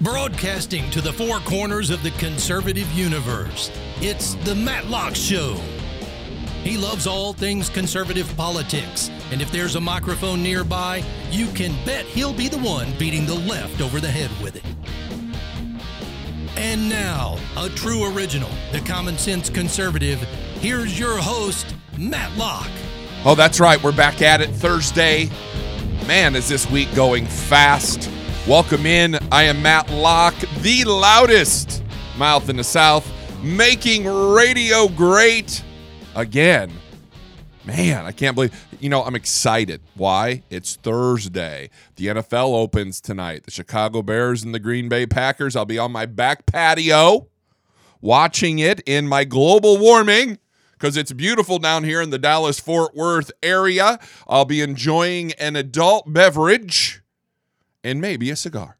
Broadcasting to the four corners of the conservative universe, it's the Matt Locke Show. He loves all things conservative politics, and if there's a microphone nearby, you can bet he'll be the one beating the left over the head with it. And now, a true original, the common sense conservative, here's your host, Matt Matlock. Oh, that's right. We're back at it Thursday. Man, is this week going fast. Welcome in. I am Matt Locke, the loudest mouth in the South, making radio great again. Man, I can't believe. You know, I'm excited. Why? It's Thursday. The NFL opens tonight. The Chicago Bears and the Green Bay Packers. I'll be on my back patio watching it in my global warming because it's beautiful down here in the Dallas Fort Worth area. I'll be enjoying an adult beverage and maybe a cigar.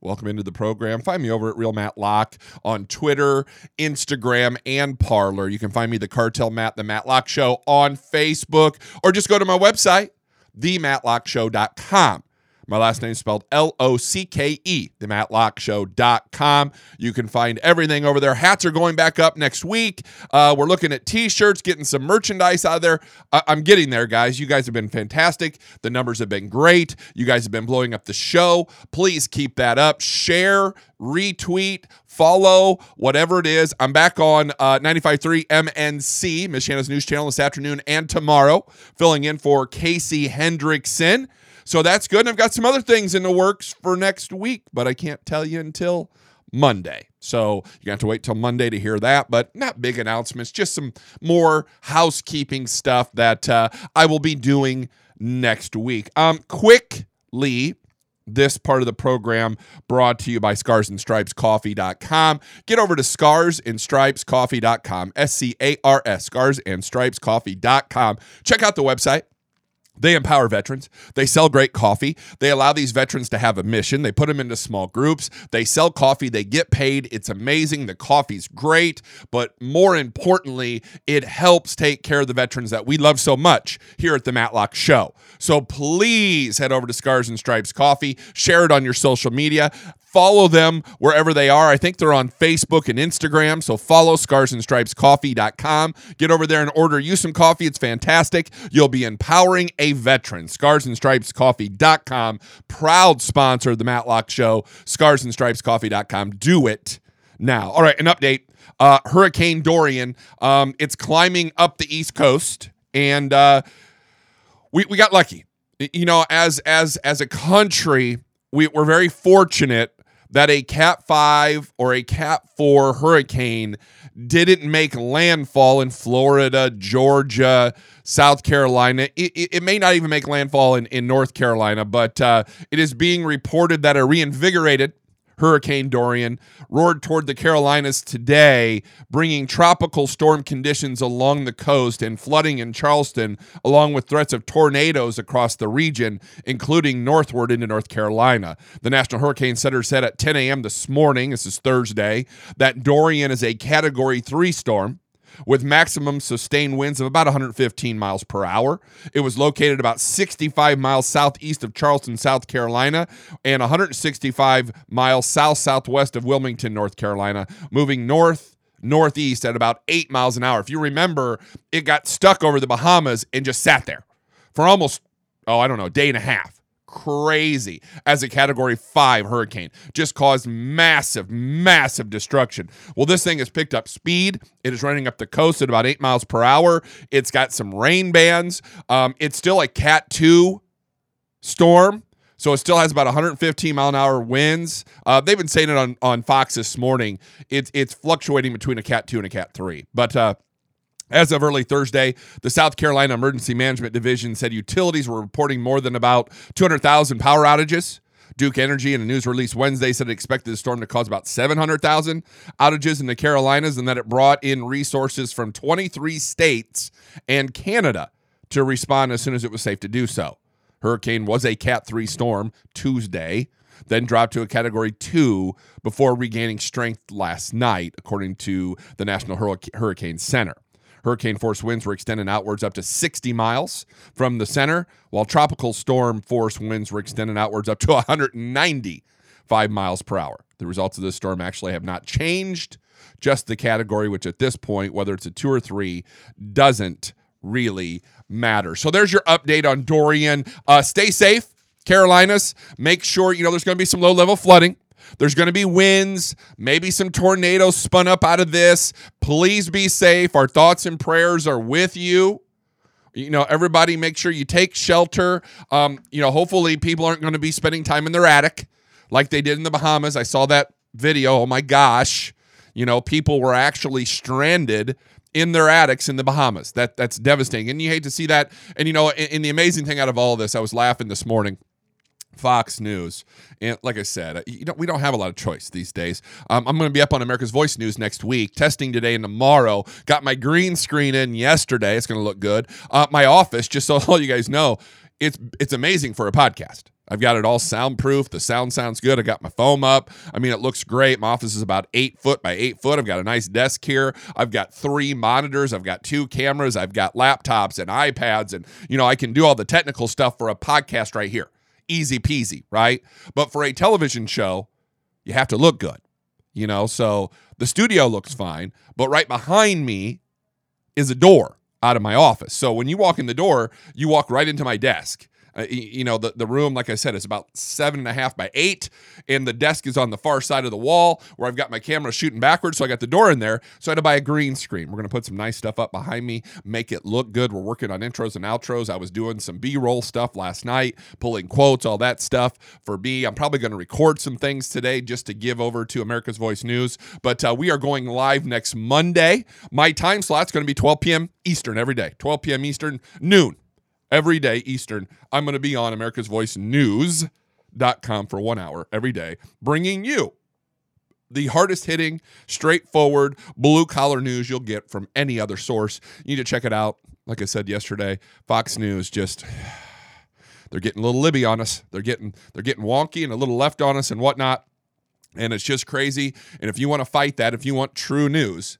Welcome into the program. Find me over at Real Matt Locke on Twitter, Instagram, and Parler. You can find me the Cartel Matt, the Matt Matlock Show on Facebook, or just go to my website, thematlockshow.com. My last name is spelled L O C K E, thematlockshow.com. You can find everything over there. Hats are going back up next week. Uh, we're looking at t shirts, getting some merchandise out there. I- I'm getting there, guys. You guys have been fantastic. The numbers have been great. You guys have been blowing up the show. Please keep that up. Share, retweet, follow, whatever it is. I'm back on uh, 95.3 MNC, Miss Michiana's news channel this afternoon and tomorrow, filling in for Casey Hendrickson. So that's good. And I've got some other things in the works for next week, but I can't tell you until Monday. So you have to wait till Monday to hear that, but not big announcements, just some more housekeeping stuff that uh, I will be doing next week. Um, quickly, this part of the program brought to you by Scars and Stripes Coffee.com. Get over to Scars and Stripes Coffee.com, S C A R S, Scars and Stripes Coffee.com. Check out the website. They empower veterans. They sell great coffee. They allow these veterans to have a mission. They put them into small groups. They sell coffee. They get paid. It's amazing. The coffee's great. But more importantly, it helps take care of the veterans that we love so much here at the Matt Locke Show. So please head over to Scars and Stripes Coffee. Share it on your social media. Follow them wherever they are. I think they're on Facebook and Instagram. So follow scarsandstripescoffee.com. Get over there and order you some coffee. It's fantastic. You'll be empowering a veteran. Scarsandstripescoffee.com. Proud sponsor of the Matt Locke Show. Scarsandstripescoffee.com. Do it now. All right, an update. Uh, Hurricane Dorian. Um, it's climbing up the East Coast, and uh, we we got lucky. You know, as as as a country, we we're very fortunate that a Cat Five or a Cat Four hurricane didn't make landfall in Florida, Georgia, South Carolina. It, it, it may not even make landfall in, in North Carolina, but uh, it is being reported that a reinvigorated Hurricane Dorian roared toward the Carolinas today, bringing tropical storm conditions along the coast and flooding in Charleston, along with threats of tornadoes across the region, including northward into North Carolina. The National Hurricane Center said at 10 a.m. this morning, this is Thursday, that Dorian is a Category 3 storm with maximum sustained winds of about 115 miles per hour. It was located about 65 miles southeast of Charleston, South Carolina, and 165 miles south southwest of Wilmington, North Carolina, moving north northeast at about 8 miles an hour. If you remember, it got stuck over the Bahamas and just sat there for almost oh, I don't know, a day and a half crazy as a category five hurricane. Just caused massive, massive destruction. Well, this thing has picked up speed. It is running up the coast at about eight miles per hour. It's got some rain bands. Um, it's still a Cat 2 storm. So it still has about 115 mile an hour winds. Uh, they've been saying it on, on Fox this morning. It's it's fluctuating between a Cat 2 and a Cat 3. But uh, As of early Thursday, the South Carolina Emergency Management Division said utilities were reporting more than about 200,000 power outages. Duke Energy, in a news release Wednesday, said it expected the storm to cause about 700,000 outages in the Carolinas and that it brought in resources from 23 states and Canada to respond as soon as it was safe to do so. Hurricane was a Cat 3 storm Tuesday, then dropped to a Category 2 before regaining strength last night, according to the National Hurricane Center. Hurricane force winds were extending outwards up to 60 miles from the center, while tropical storm force winds were extending outwards up to 195 miles per hour. The results of this storm actually have not changed, just the category, which at this point, whether it's a two or three, doesn't really matter. So there's your update on Dorian. Uh, stay safe, Carolinas. Make sure, you know, there's going to be some low level flooding. There's going to be winds, maybe some tornadoes spun up out of this. Please be safe. Our thoughts and prayers are with you. You know, everybody make sure you take shelter. Um, you know, hopefully people aren't going to be spending time in their attic like they did in the Bahamas. I saw that video. Oh my gosh. You know, people were actually stranded in their attics in the Bahamas. That that's devastating. And you hate to see that. And you know, and the amazing thing out of all this, I was laughing this morning Fox News. And like I said, you know, we don't have a lot of choice these days. Um, I'm going to be up on America's Voice News next week, testing today and tomorrow. Got my green screen in yesterday. It's going to look good. Uh, my office, just so all you guys know, it's it's amazing for a podcast. I've got it all soundproof. The sound sounds good. I got my foam up. I mean, it looks great. My office is about eight foot by eight foot. I've got a nice desk here. I've got three monitors. I've got two cameras. I've got laptops and iPads. And, you know, I can do all the technical stuff for a podcast right here easy peasy, right? But for a television show, you have to look good, you know? So the studio looks fine, but right behind me is a door out of my office. So when you walk in the door, you walk right into my desk. Uh, you know, the, the room, like I said, is about seven and a half by eight, and the desk is on the far side of the wall where I've got my camera shooting backwards. So I got the door in there. So I had to buy a green screen. We're going to put some nice stuff up behind me, make it look good. We're working on intros and outros. I was doing some B roll stuff last night, pulling quotes, all that stuff for B. I'm probably going to record some things today just to give over to America's Voice News. But uh, we are going live next Monday. My time slot's going to be 12 p.m. Eastern every day, 12 p.m. Eastern, noon every day Eastern. I'm going to be on America's Voice News.com for one hour every day, bringing you the hardest hitting, straightforward, blue collar news you'll get from any other source. You need to check it out. Like I said yesterday, Fox News just they're getting a little libby on us. They're getting they're getting wonky and a little left on us and whatnot. And it's just crazy. And if you want to fight that, if you want true news,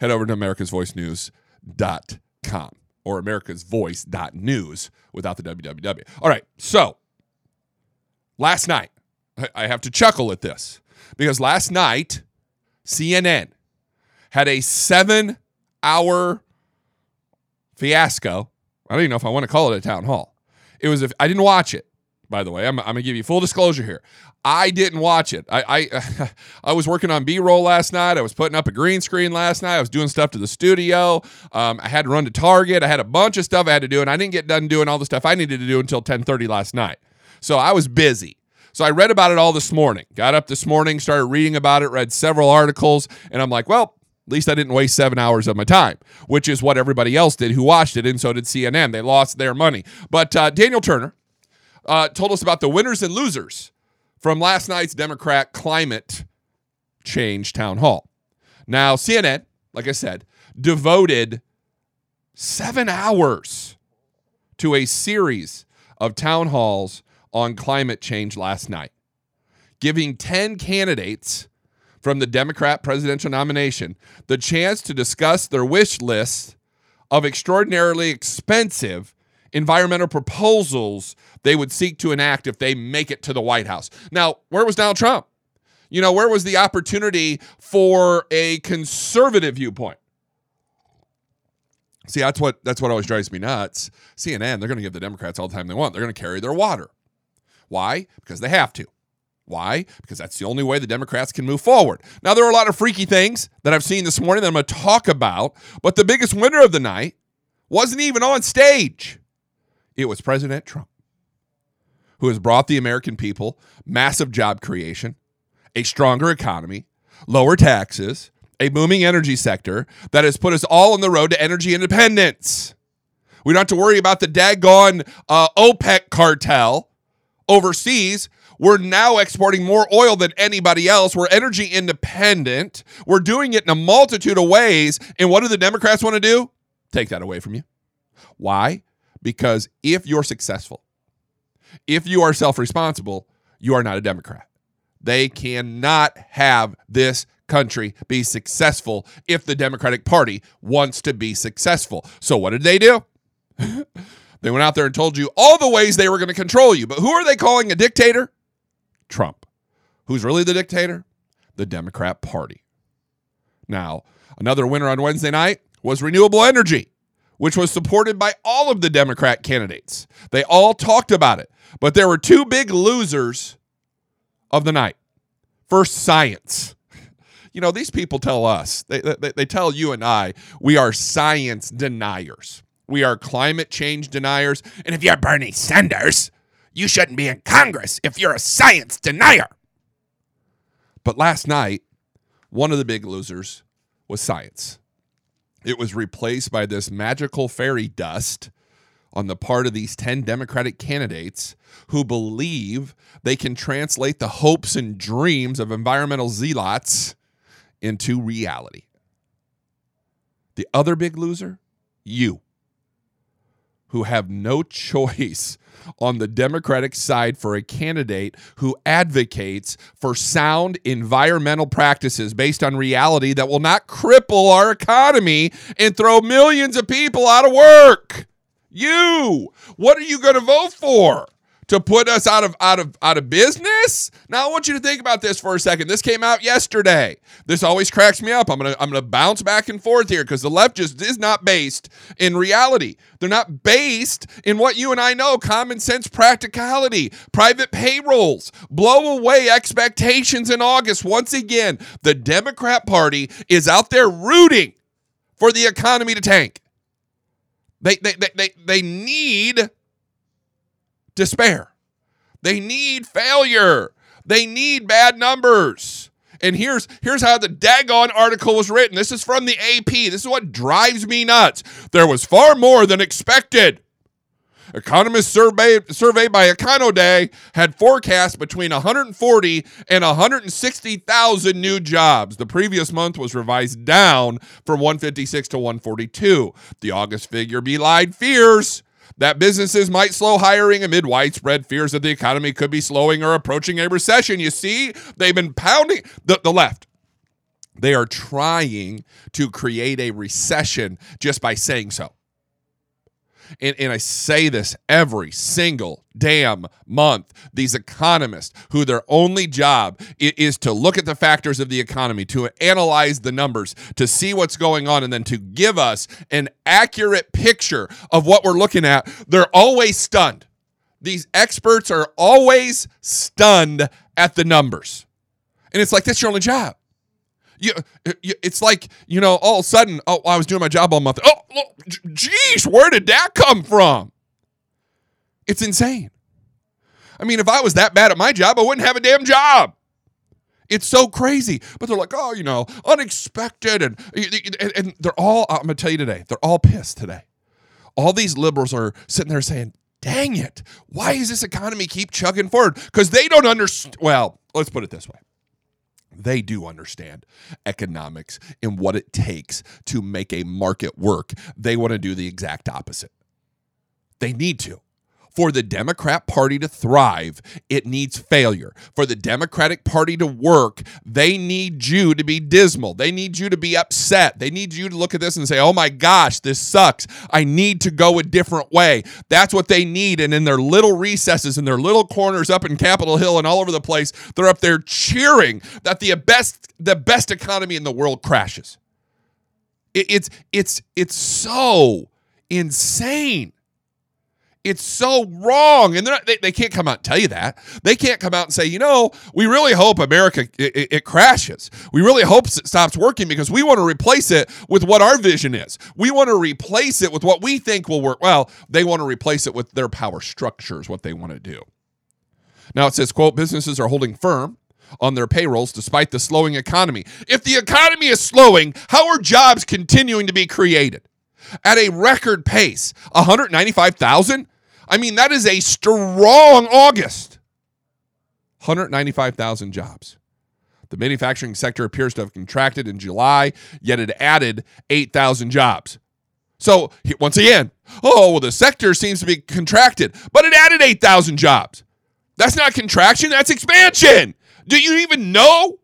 head over to America's Voice americasvoicenews.com or America's Voice.news without the www. All right, so last night, I have to chuckle at this because last night, CNN had a seven hour fiasco. I don't even know if I want to call it a town hall. It was, I didn't watch it, by the way. I'm, I'm going to give you full disclosure here. I didn't watch it. I I, I was working on B roll last night. I was putting up a green screen last night. I was doing stuff to the studio. Um, I had to run to Target. I had a bunch of stuff I had to do, and I didn't get done doing all the stuff I needed to do until 10:30 last night. So I was busy. So I read about it all this morning. Got up this morning, started reading about it, read several articles, and I'm like, well, at least I didn't waste seven hours of my time, which is what everybody else did who watched it, and so did CNN. They lost their money. But uh, Daniel Turner uh, told us about the winners and losers from last night's Democrat climate change town hall. Now, CNN, like I said, devoted seven hours to a series of town halls on climate change last night, giving 10 candidates from the Democrat presidential nomination the chance to discuss their wish list of extraordinarily expensive environmental proposals they would seek to enact if they make it to the White House. Now, where was Donald Trump? You know, where was the opportunity for a conservative viewpoint? See, that's what that's what always drives me nuts. CNN, they're going to give the Democrats all the time they want. They're going to carry their water. Why? Because they have to. Why? Because that's the only way the Democrats can move forward. Now, there are a lot of freaky things that I've seen this morning that I'm going to talk about, but the biggest winner of the night wasn't even on stage. It was President Trump who has brought the American people massive job creation, a stronger economy, lower taxes, a booming energy sector that has put us all on the road to energy independence. We don't have to worry about the daggone uh, OPEC cartel overseas. We're now exporting more oil than anybody else. We're energy independent. We're doing it in a multitude of ways. And what do the Democrats want to do? Take that away from you. Why? Because if you're successful, if you are self responsible, you are not a Democrat. They cannot have this country be successful if the Democratic Party wants to be successful. So, what did they do? they went out there and told you all the ways they were going to control you. But who are they calling a dictator? Trump. Who's really the dictator? The Democrat Party. Now, another winner on Wednesday night was renewable energy, which was supported by all of the Democrat candidates. They all talked about it. But there were two big losers of the night. First, science. You know, these people tell us, they, they, they tell you and I, we are science deniers. We are climate change deniers. And if you're Bernie Sanders, you shouldn't be in Congress if you're a science denier. But last night, one of the big losers was science. It was replaced by this magical fairy dust on the part of these 10 Democratic candidates who believe they can translate the hopes and dreams of environmental zealots into reality. The other big loser, you, who have no choice on the Democratic side for a candidate who advocates for sound environmental practices based on reality that will not cripple our economy and throw millions of people out of work. You, what are you going to vote for? To put us out of out of out of business? Now I want you to think about this for a second. This came out yesterday. This always cracks me up. I'm gonna I'm gonna bounce back and forth here because the left just is not based in reality. They're not based in what you and I know, common sense practicality, private payrolls, blow away expectations in August. Once again, the Democrat Party is out there rooting for the economy to tank. They, they, they, they, they need despair. They need failure. They need bad numbers. And here's here's how the daggone article was written. This is from the AP. This is what drives me nuts. There was far more than expected. Economists surveyed, surveyed by Econoday had forecast between 140 and 160,000 new jobs. The previous month was revised down from 156 to 142. The August figure belied fears that businesses might slow hiring amid widespread fears that the economy could be slowing or approaching a recession. You see, they've been pounding the, the left. They are trying to create a recession just by saying so and, and I say this every single damn month. These economists, who their only job is to look at the factors of the economy, to analyze the numbers, to see what's going on, and then to give us an accurate picture of what we're looking at, they're always stunned. These experts are always stunned at the numbers. And it's like, that's your only job. You, uh, you, it's like you know all of a sudden oh i was doing my job all month. Oh geez where did that come from? It's insane. I mean if i was that bad at my job i wouldn't have a damn job. It's so crazy. But they're like oh you know unexpected and and, and they're all i'm gonna tell you today they're all pissed today. All these liberals are sitting there saying dang it. Why does this economy keep chugging forward? Because they don't understand well let's put it this way they do understand economics and what it takes to make a market work. They want to do the exact opposite. They need to. For the Democrat Party to thrive, it needs failure. For the Democratic Party to work, they need you to be dismal. They need you to be upset. They need you to look at this and say, oh my gosh, this sucks. I need to go a different way. That's what they need. And in their little recesses, in their little corners up in Capitol Hill and all over the place, they're up there cheering that the best, the best economy in the world crashes. It, it's, it's, it's so insane. It's so wrong. And not, they, they can't come out and tell you that. They can't come out and say, you know, we really hope America, it, it, it crashes. We really hope it stops working because we want to replace it with what our vision is. We want to replace it with what we think will work. Well, they want to replace it with their power structures, what they want to do. Now it says, quote, businesses are holding firm on their payrolls despite the slowing economy. If the economy is slowing, how are jobs continuing to be created? At a record pace, 195,000? I mean, that is a strong August. 195,000 jobs. The manufacturing sector appears to have contracted in July, yet it added 8,000 jobs. So, once again, oh, well, the sector seems to be contracted, but it added 8,000 jobs. That's not contraction, that's expansion. Do you even know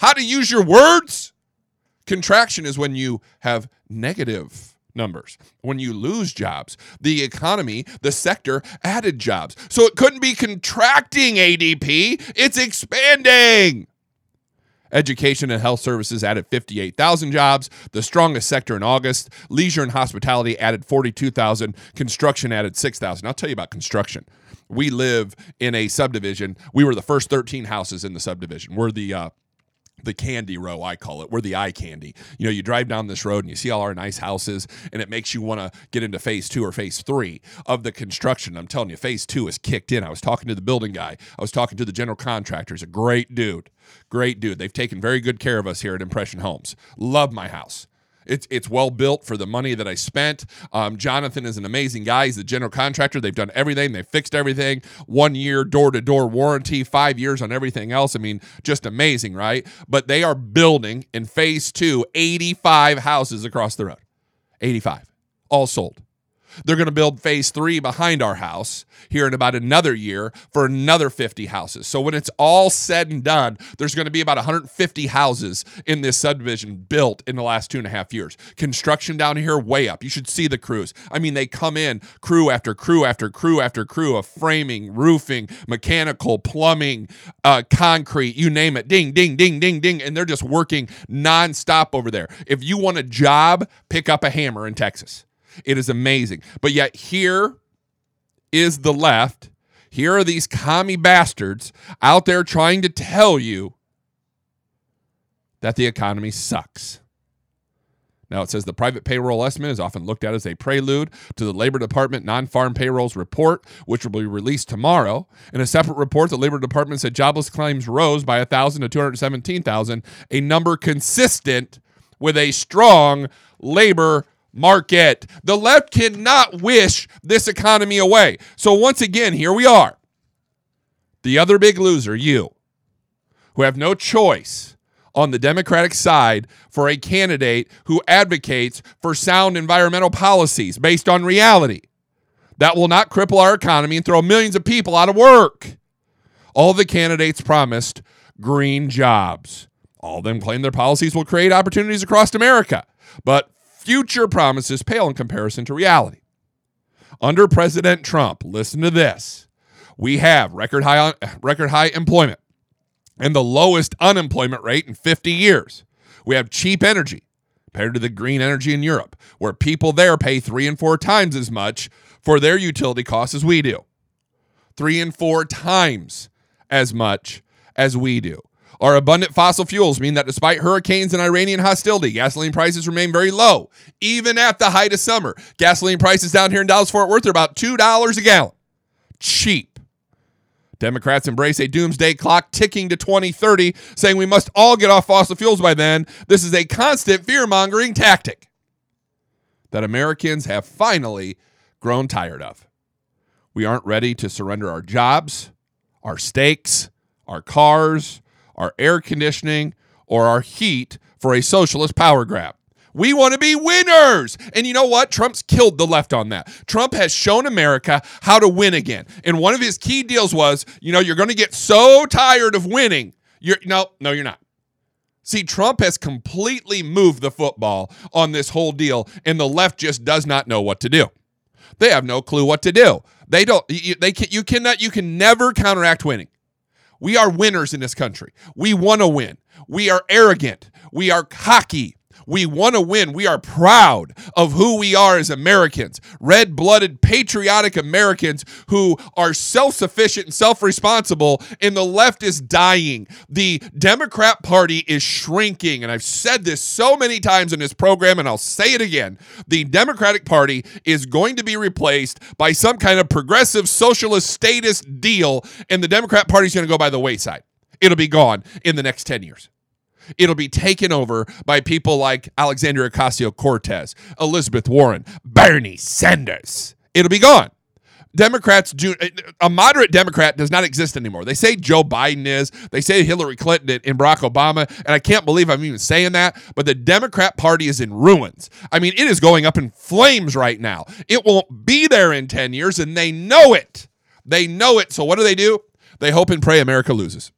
how to use your words? Contraction is when you have negative numbers, when you lose jobs. The economy, the sector added jobs. So it couldn't be contracting ADP, it's expanding. Education and health services added 58,000 jobs, the strongest sector in August. Leisure and hospitality added 42,000. Construction added 6,000. I'll tell you about construction. We live in a subdivision. We were the first 13 houses in the subdivision. We're the uh, the candy row, I call it. We're the eye candy. You know, you drive down this road and you see all our nice houses, and it makes you want to get into phase two or phase three of the construction. I'm telling you, phase two is kicked in. I was talking to the building guy, I was talking to the general contractor. He's a great dude. Great dude. They've taken very good care of us here at Impression Homes. Love my house. It's it's well built for the money that I spent. Um, Jonathan is an amazing guy. He's the general contractor. They've done everything. They fixed everything. One year door to door warranty. Five years on everything else. I mean, just amazing, right? But they are building in phase two 85 houses across the road. 85, all sold. They're going to build phase three behind our house here in about another year for another 50 houses. So when it's all said and done, there's going to be about 150 houses in this subdivision built in the last two and a half years. Construction down here, way up. You should see the crews. I mean, they come in crew after crew after crew after crew of framing, roofing, mechanical, plumbing, uh, concrete, you name it. Ding, ding, ding, ding, ding. And they're just working nonstop over there. If you want a job, pick up a hammer in Texas. It is amazing. But yet, here is the left. Here are these commie bastards out there trying to tell you that the economy sucks. Now it says the private payroll estimate is often looked at as a prelude to the Labor Department non farm payrolls report, which will be released tomorrow. In a separate report, the Labor Department said jobless claims rose by 1,000 to 217,000, a number consistent with a strong labor market. The left cannot wish this economy away. So once again, here we are. The other big loser, you, who have no choice on the Democratic side for a candidate who advocates for sound environmental policies based on reality. That will not cripple our economy and throw millions of people out of work. All the candidates promised green jobs. All of them claim their policies will create opportunities across America. But future promises pale in comparison to reality. Under President Trump, listen to this. We have record high uh, record high employment and the lowest unemployment rate in 50 years. We have cheap energy compared to the green energy in Europe, where people there pay three and four times as much for their utility costs as we do. Three and four times as much as we do. Our abundant fossil fuels mean that despite hurricanes and Iranian hostility, gasoline prices remain very low, even at the height of summer. Gasoline prices down here in Dallas Fort Worth are about $2 a gallon. Cheap. Democrats embrace a doomsday clock ticking to 2030, saying we must all get off fossil fuels by then. This is a constant fear mongering tactic that Americans have finally grown tired of. We aren't ready to surrender our jobs, our stakes, our cars, our air conditioning, or our heat for a socialist power grab. We want to be winners. And you know what? Trump's killed the left on that. Trump has shown America how to win again. And one of his key deals was, you know, you're going to get so tired of winning. You're no, no, you're not. See, Trump has completely moved the football on this whole deal, and the left just does not know what to do. They have no clue what to do. They don't. They can. You cannot. You can never counteract winning. We are winners in this country. We want to win. We are arrogant. We are cocky. We want to win. We are proud of who we are as Americans, red blooded, patriotic Americans who are self sufficient and self responsible, and the left is dying. The Democrat Party is shrinking. And I've said this so many times in this program, and I'll say it again. The Democratic Party is going to be replaced by some kind of progressive socialist status deal, and the Democrat Party is going to go by the wayside. It'll be gone in the next 10 years. It'll be taken over by people like Alexandria Ocasio Cortez, Elizabeth Warren, Bernie Sanders. It'll be gone. Democrats do a moderate Democrat does not exist anymore. They say Joe Biden is, they say Hillary Clinton and Barack Obama, and I can't believe I'm even saying that, but the Democrat Party is in ruins. I mean, it is going up in flames right now. It won't be there in 10 years, and they know it. They know it. So what do they do? They hope and pray America loses.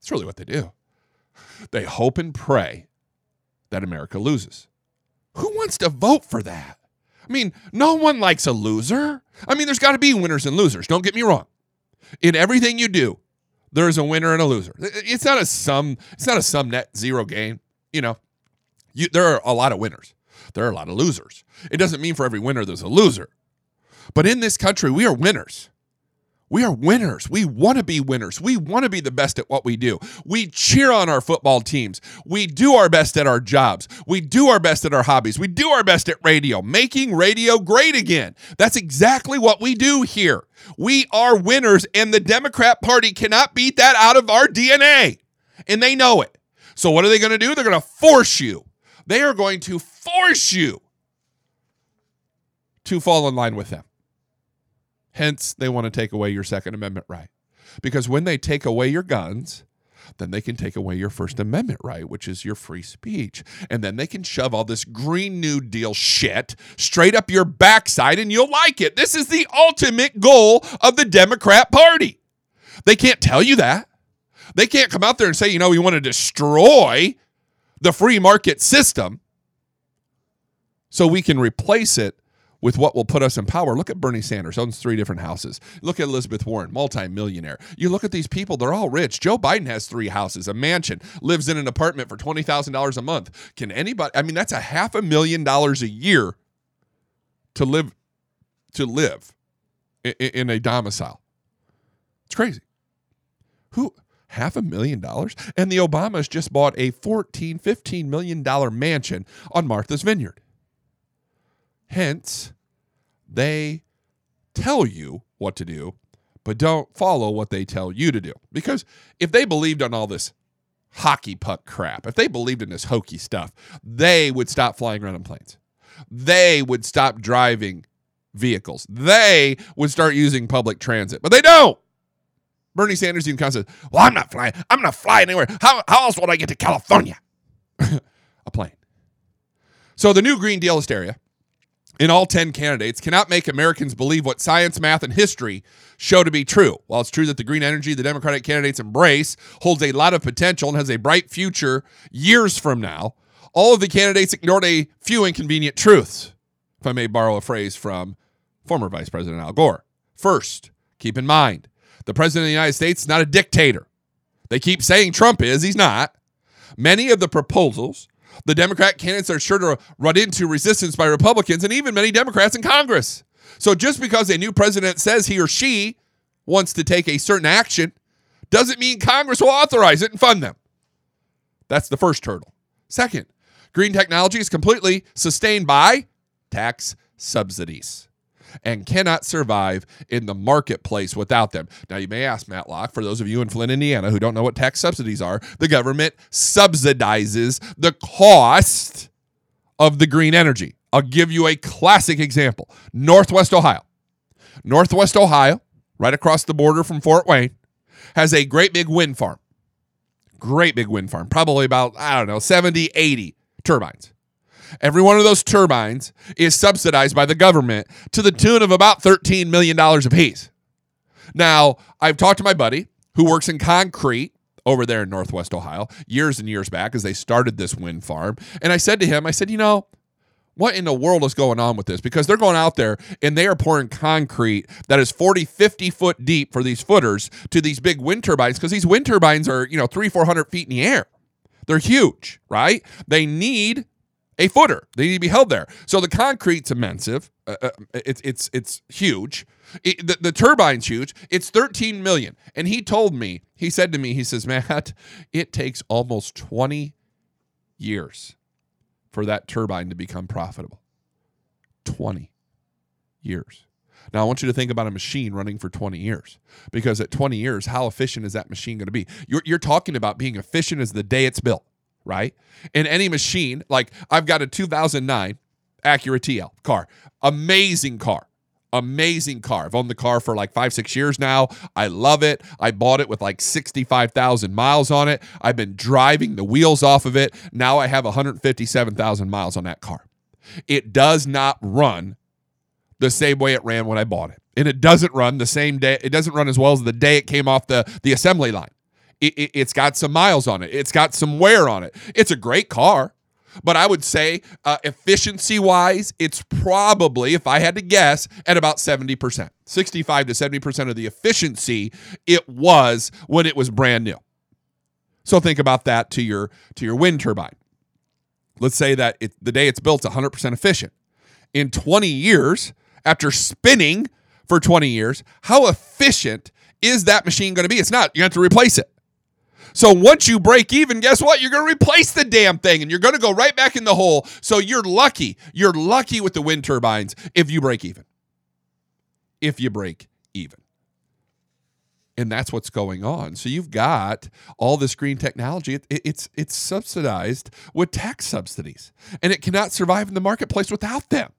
That's really what they do. They hope and pray that America loses. Who wants to vote for that? I mean, no one likes a loser. I mean, there's got to be winners and losers. Don't get me wrong. In everything you do, there is a winner and a loser. It's not a sum. It's not a sum net zero game. You know, you, there are a lot of winners. There are a lot of losers. It doesn't mean for every winner there's a loser. But in this country, we are winners. We are winners. We want to be winners. We want to be the best at what we do. We cheer on our football teams. We do our best at our jobs. We do our best at our hobbies. We do our best at radio, making radio great again. That's exactly what we do here. We are winners, and the Democrat Party cannot beat that out of our DNA. And they know it. So, what are they going to do? They're going to force you. They are going to force you to fall in line with them. Hence, they want to take away your Second Amendment right. Because when they take away your guns, then they can take away your First Amendment right, which is your free speech. And then they can shove all this Green New Deal shit straight up your backside and you'll like it. This is the ultimate goal of the Democrat Party. They can't tell you that. They can't come out there and say, you know, we want to destroy the free market system so we can replace it with what will put us in power. Look at Bernie Sanders, owns three different houses. Look at Elizabeth Warren, multimillionaire. You look at these people, they're all rich. Joe Biden has three houses, a mansion, lives in an apartment for $20,000 a month. Can anybody, I mean, that's a half a million dollars a year to live, to live in, a domicile. It's crazy. Who, half a million dollars? And the Obamas just bought a 14, 15 million dollar mansion on Martha's Vineyard. Hence, they tell you what to do, but don't follow what they tell you to do. Because if they believed on all this hockey puck crap, if they believed in this hokey stuff, they would stop flying around in planes. They would stop driving vehicles. They would start using public transit, but they don't. Bernie Sanders even kind of says, Well, I'm not flying. I'm not flying anywhere. How, how else would I get to California? a plane. So the new Green Deal hysteria in all 10 candidates cannot make Americans believe what science, math, and history show to be true. While it's true that the green energy the Democratic candidates embrace holds a lot of potential and has a bright future years from now, all of the candidates ignored a few inconvenient truths, if I may borrow a phrase from former Vice President Al Gore. First, keep in mind, the President of the United States is not a dictator. They keep saying Trump is, he's not. Many of the proposals the Democrat candidates are sure to run into resistance by Republicans and even many Democrats in Congress. So just because a new president says he or she wants to take a certain action doesn't mean Congress will authorize it and fund them. That's the first hurdle. Second, green technology is completely sustained by tax subsidies and cannot survive in the marketplace without them. Now, you may ask, Matlock, for those of you in Flint, Indiana who don't know what tax subsidies are, the government subsidizes the cost of the green energy. I'll give you a classic example Northwest Ohio. Northwest Ohio, right across the border from Fort Wayne, has a great big wind farm. Great big wind farm, probably about, I don't know, 70, 80 turbines. Every one of those turbines is subsidized by the government to the tune of about $13 million apiece. Now, I've talked to my buddy who works in concrete over there in Northwest Ohio years and years back as they started this wind farm. And I said to him, I said, you know, what in the world is going on with this? Because they're going out there and they are pouring concrete that is 40, 50 foot deep for these footers to these big wind turbines because these wind turbines are, you know, three, 400 feet in the air. They're huge, right? They need a footer. They need to be held there. So the concrete's immense. Uh, uh, it's it's it's huge. It, the, the turbine's huge. It's 13 million. And he told me, he said to me, he says, Matt, it takes almost 20 years for that turbine to become profitable. 20 years. Now, I want you to think about a machine running for 20 years because at 20 years, how efficient is that machine going to be? You're, you're talking about being efficient as the day it's built, right? In any machine, like I've got a 2009 Acura TL car, amazing car. Amazing car. I've owned the car for like five, six years now. I love it. I bought it with like 65,000 miles on it. I've been driving the wheels off of it. Now I have 157,000 miles on that car. It does not run the same way it ran when I bought it. And it doesn't run the same day. It doesn't run as well as the day it came off the, the assembly line. It, it, it's got some miles on it, it's got some wear on it. It's a great car. But I would say, uh, efficiency wise, it's probably, if I had to guess, at about 70%. 65 to 70% of the efficiency it was when it was brand new. So think about that to your to your wind turbine. Let's say that it, the day it's built, 100% efficient. In 20 years, after spinning for 20 years, how efficient is that machine going to be? It's not. You have to replace it. So once you break even, guess what? You're going to replace the damn thing and you're going to go right back in the hole. So you're lucky. You're lucky with the wind turbines if you break even. If you break even. And that's what's going on. So you've got all this green technology. It, it, it's it's subsidized with tax subsidies, and it cannot survive in the marketplace without them.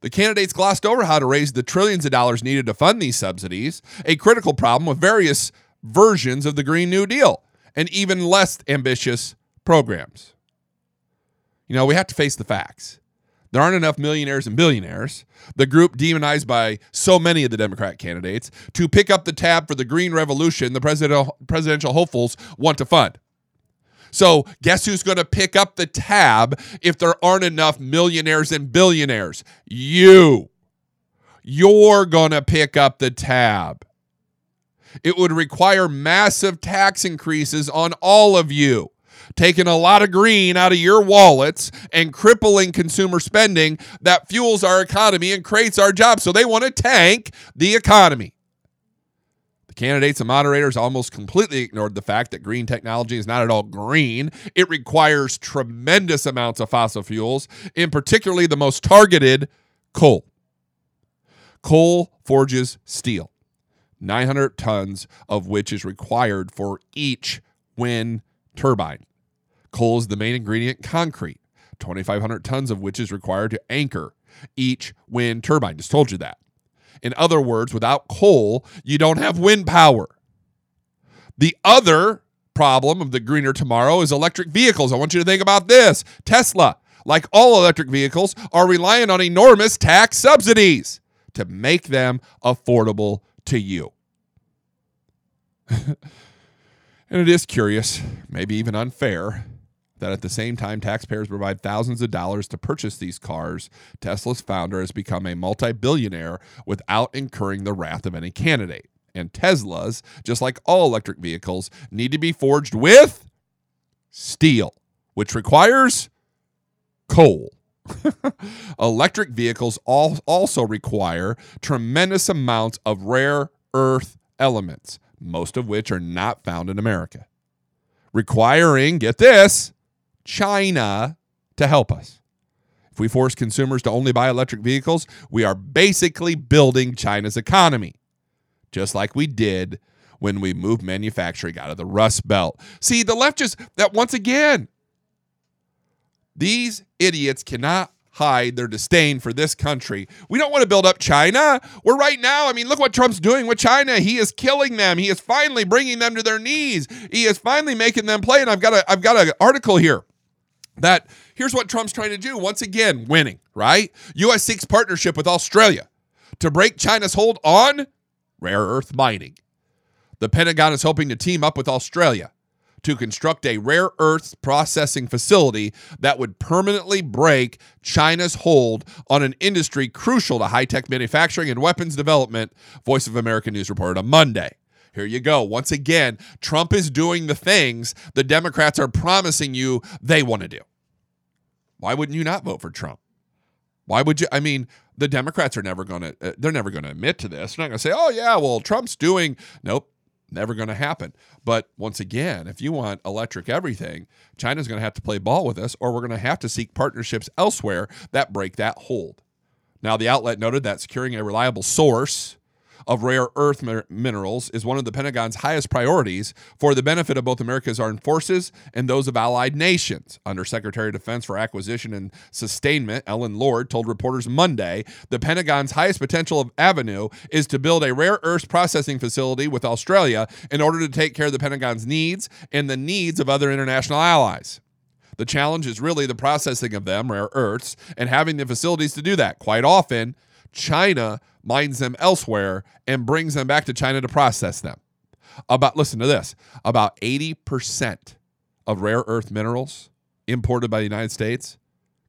The candidates glossed over how to raise the trillions of dollars needed to fund these subsidies, a critical problem with various versions of the Green New Deal and even less ambitious programs. You know, we have to face the facts. There aren't enough millionaires and billionaires, the group demonized by so many of the Democrat candidates, to pick up the tab for the green revolution the presidential, hopefuls want to fund. So, guess who's going to pick up the tab if there aren't enough millionaires and billionaires? You. You're going to pick up the tab. It would require massive tax increases on all of you, taking a lot of green out of your wallets and crippling consumer spending that fuels our economy and creates our jobs. So they want to tank the economy. The candidates and moderators almost completely ignored the fact that green technology is not at all green. It requires tremendous amounts of fossil fuels, in particularly the most targeted coal. Coal forges steel. 900 tons of which is required for each wind turbine. Coal is the main ingredient in concrete, 2,500 tons of which is required to anchor each wind turbine. Just told you that. In other words, without coal, you don't have wind power. The other problem of the greener tomorrow is electric vehicles. I want you to think about this. Tesla, like all electric vehicles, are relying on enormous tax subsidies to make them affordable to you. and it is curious, maybe even unfair, that at the same time taxpayers provide thousands of dollars to purchase these cars, Tesla's founder has become a multi billionaire without incurring the wrath of any candidate. And Teslas, just like all electric vehicles, need to be forged with steel, which requires coal. electric vehicles all also require tremendous amounts of rare earth elements, most of which are not found in America, requiring, get this, China to help us. If we force consumers to only buy electric vehicles, we are basically building China's economy, just like we did when we moved manufacturing out of the Rust Belt. See, the left just, that once again, these idiots cannot hide their disdain for this country. We don't want to build up China. We're right now, I mean, look what Trump's doing with China. He is killing them. He is finally bringing them to their knees. He is finally making them play. And I've got a I've got an article here that here's what Trump's trying to do. Once again, winning, right? US seeks partnership with Australia to break China's hold on rare earth mining. The Pentagon is hoping to team up with Australia to construct a rare earths processing facility that would permanently break China's hold on an industry crucial to high tech manufacturing and weapons development, Voice of America News reported on Monday. Here you go. Once again, Trump is doing the things the Democrats are promising you they want to do. Why wouldn't you not vote for Trump? Why would you? I mean, the Democrats are never going to, uh, they're never going to admit to this. They're not going to say, oh, yeah, well, Trump's doing, nope, never going to happen. But once again, if you want electric everything, China's going to have to play ball with us, or we're going to have to seek partnerships elsewhere that break that hold. Now, the outlet noted that securing a reliable source of rare earth mi- minerals is one of the Pentagon's highest priorities for the benefit of both America's armed forces and those of allied nations. Under Secretary of Defense for Acquisition and Sustainment, Ellen Lord told reporters Monday the Pentagon's highest potential avenue is to build a rare earth processing facility with Australia in order to take care of the Pentagon's needs and the needs of other international allies. The challenge is really the processing of them, rare earths, and having the facilities to do that. Quite often, China mines them elsewhere and brings them back to China to process them. About listen to this, about 80% of rare earth minerals imported by the United States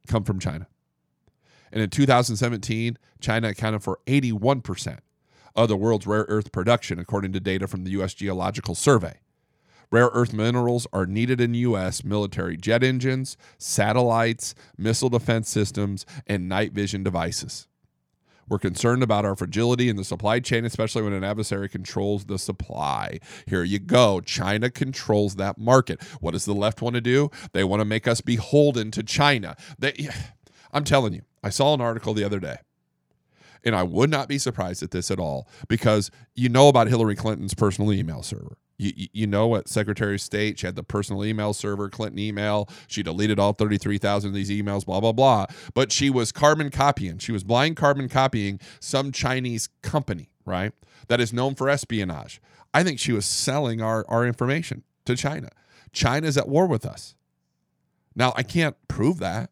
come from China. And in 2017, China accounted for 81% of the world's rare earth production according to data from the US Geological Survey. Rare earth minerals are needed in U.S. military jet engines, satellites, missile defense systems, and night vision devices. We're concerned about our fragility in the supply chain, especially when an adversary controls the supply. Here you go. China controls that market. What does the left want to do? They want to make us beholden to China. They, I'm telling you, I saw an article the other day, and I would not be surprised at this at all because you know about Hillary Clinton's personal email server. You, you know what Secretary of State, she had the personal email server, Clinton email. She deleted all 33,000 of these emails, blah, blah, blah. But she was carbon copying. She was blind carbon copying some Chinese company, right? That is known for espionage. I think she was selling our, our information to China. China's at war with us. Now, I can't prove that.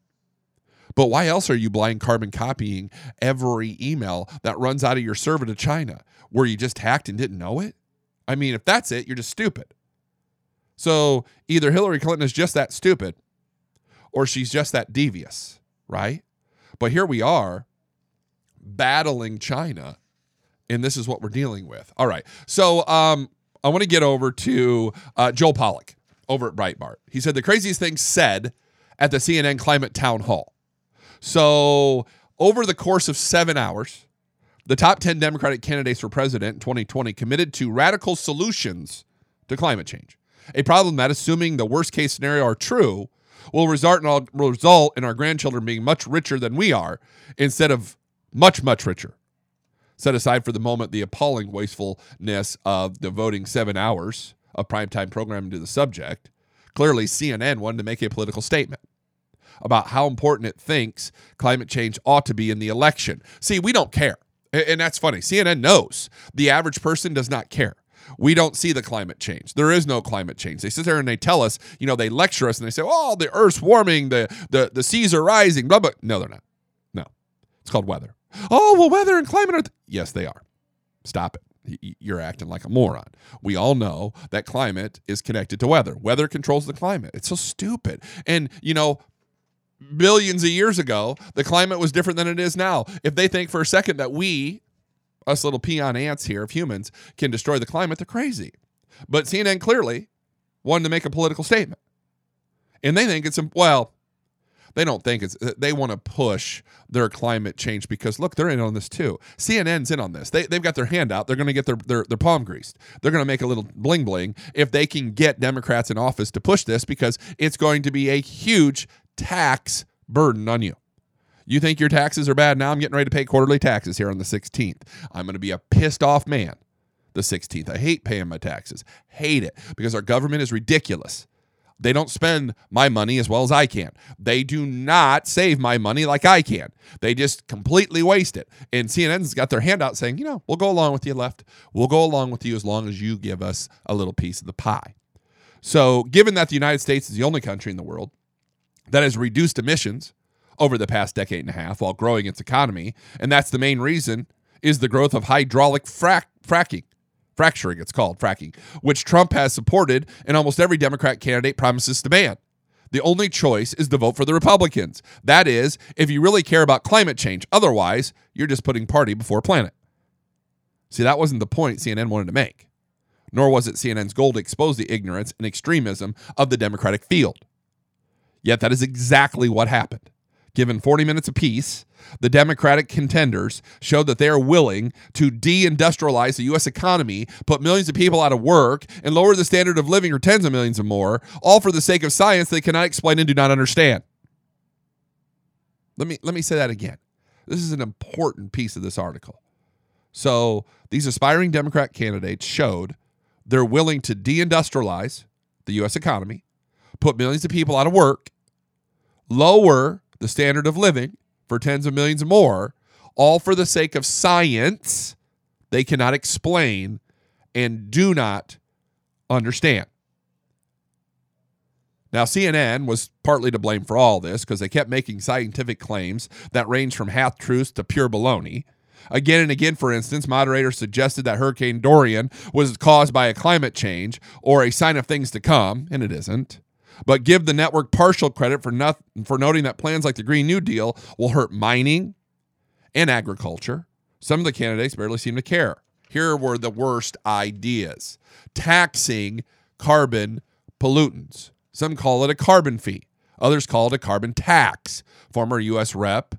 But why else are you blind carbon copying every email that runs out of your server to China? Where you just hacked and didn't know it? I mean, if that's it, you're just stupid. So either Hillary Clinton is just that stupid or she's just that devious, right? But here we are battling China, and this is what we're dealing with. All right. So um, I want to get over to uh, Joel Pollak over at Breitbart. He said the craziest thing said at the CNN climate town hall. So over the course of seven hours, the top 10 Democratic candidates for president in 2020 committed to radical solutions to climate change. A problem that, assuming the worst case scenario are true, will result in, our, result in our grandchildren being much richer than we are instead of much, much richer. Set aside for the moment the appalling wastefulness of devoting seven hours of primetime programming to the subject, clearly CNN wanted to make a political statement about how important it thinks climate change ought to be in the election. See, we don't care. And that's funny. CNN knows the average person does not care. We don't see the climate change. There is no climate change. They sit there and they tell us, you know, they lecture us and they say, "Oh, the Earth's warming, the the the seas are rising." Blah blah. No, they're not. No, it's called weather. Oh, well, weather and climate are. Th-. Yes, they are. Stop it. You're acting like a moron. We all know that climate is connected to weather. Weather controls the climate. It's so stupid. And you know, billions of years ago, the climate was different than it is now. If they think for a second that we, us little peon ants here of humans, can destroy the climate, they're crazy. But CNN clearly wanted to make a political statement. And they think it's, well, they don't think it's, they want to push their climate change because look, they're in on this too. CNN's in on this. They, they've got their hand out. They're going to get their, their, their palm greased. They're going to make a little bling bling if they can get Democrats in office to push this because it's going to be a huge tax burden on you. You think your taxes are bad? Now I'm getting ready to pay quarterly taxes here on the 16th. I'm going to be a pissed off man the 16th. I hate paying my taxes. Hate it because our government is ridiculous. They don't spend my money as well as I can. They do not save my money like I can. They just completely waste it. And CNN's got their hand out saying, you know, we'll go along with you left. We'll go along with you as long as you give us a little piece of the pie. So, given that the United States is the only country in the world that has reduced emissions over the past decade and a half while growing its economy, and that's the main reason is the growth of hydraulic frac- fracking. Fracturing, it's called fracking, which Trump has supported and almost every Democrat candidate promises to ban. The only choice is to vote for the Republicans. That is, if you really care about climate change. Otherwise, you're just putting party before planet. See, that wasn't the point CNN wanted to make, nor was it CNN's goal to expose the ignorance and extremism of the Democratic field. Yet that is exactly what happened. Given 40 minutes apiece, the Democratic contenders showed that they are willing to deindustrialize the U.S. economy, put millions of people out of work, and lower the standard of living for tens of millions or more, all for the sake of science they cannot explain and do not understand. Let me, let me say that again. This is an important piece of this article. So, these aspiring Democrat candidates showed they're willing to deindustrialize the U.S. economy, put millions of people out of work, lower the standard of living for tens of millions more, all for the sake of science they cannot explain and do not understand. Now, CNN was partly to blame for all this because they kept making scientific claims that range from half truths to pure baloney. Again and again, for instance, moderators suggested that Hurricane Dorian was caused by a climate change or a sign of things to come, and it isn't. But give the network partial credit for, not, for noting that plans like the Green New Deal will hurt mining and agriculture. Some of the candidates barely seem to care. Here were the worst ideas taxing carbon pollutants. Some call it a carbon fee, others call it a carbon tax. Former U.S. Rep.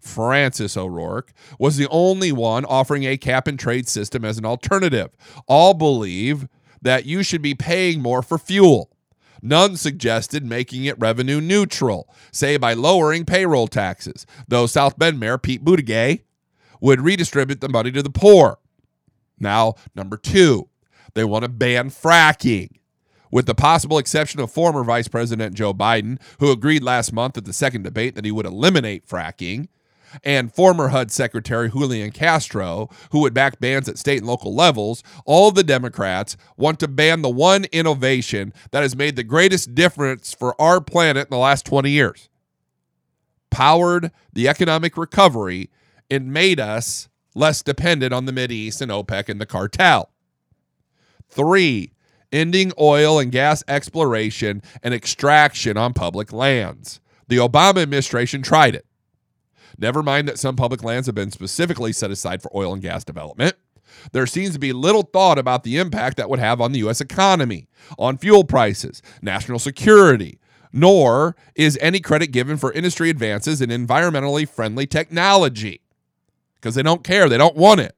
Francis O'Rourke was the only one offering a cap and trade system as an alternative. All believe that you should be paying more for fuel. None suggested making it revenue neutral, say by lowering payroll taxes, though South Bend Mayor Pete Buttigieg would redistribute the money to the poor. Now, number two, they want to ban fracking. With the possible exception of former Vice President Joe Biden, who agreed last month at the second debate that he would eliminate fracking, and former HUD Secretary Julian Castro, who would back bans at state and local levels, all the Democrats want to ban the one innovation that has made the greatest difference for our planet in the last 20 years. Powered the economic recovery and made us less dependent on the Mideast and OPEC and the cartel. Three, ending oil and gas exploration and extraction on public lands. The Obama administration tried it. Never mind that some public lands have been specifically set aside for oil and gas development. There seems to be little thought about the impact that would have on the U.S. economy, on fuel prices, national security, nor is any credit given for industry advances in environmentally friendly technology because they don't care. They don't want it.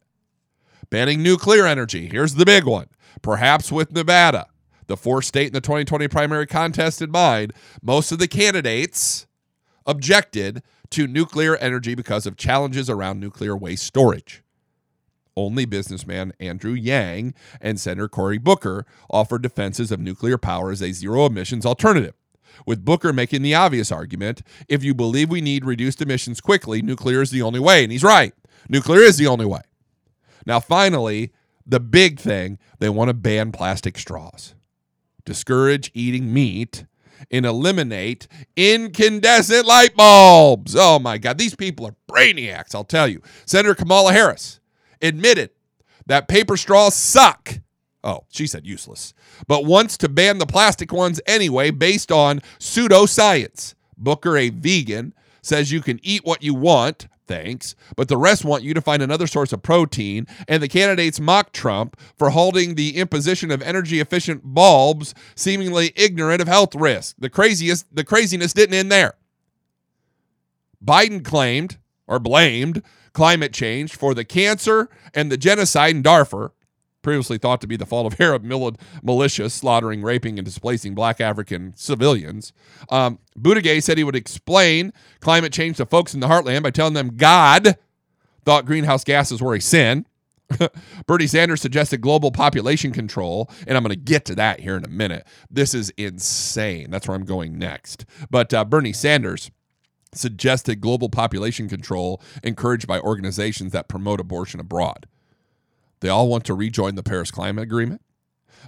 Banning nuclear energy. Here's the big one. Perhaps with Nevada, the fourth state in the 2020 primary contest in mind, most of the candidates objected to nuclear energy because of challenges around nuclear waste storage. Only businessman Andrew Yang and Senator Cory Booker offered defenses of nuclear power as a zero emissions alternative. With Booker making the obvious argument if you believe we need reduced emissions quickly, nuclear is the only way. And he's right. Nuclear is the only way. Now, finally, the big thing they want to ban plastic straws, discourage eating meat, and eliminate incandescent light bulbs. Oh my God, these people are brainiacs, I'll tell you. Senator Kamala Harris admitted that paper straws suck. Oh, she said useless, but wants to ban the plastic ones anyway based on pseudoscience. Booker, a vegan, says you can eat what you want, thanks, but the rest want you to find another source of protein, and the candidates mock Trump for holding the imposition of energy efficient bulbs, seemingly ignorant of health risks. The craziest the craziness didn't end there. Biden claimed or blamed climate change for the cancer and the genocide in Darfur, previously thought to be the fault of Arab militias slaughtering, raping, and displacing black African civilians. Um, Buttigieg said he would explain climate change to folks in the heartland by telling them God thought greenhouse gases were a sin. Bernie Sanders suggested global population control, and I'm going to get to that here in a minute. This is insane. That's where I'm going next. But uh, Bernie Sanders suggested global population control encouraged by organizations that promote abortion abroad. They all want to rejoin the Paris Climate Agreement.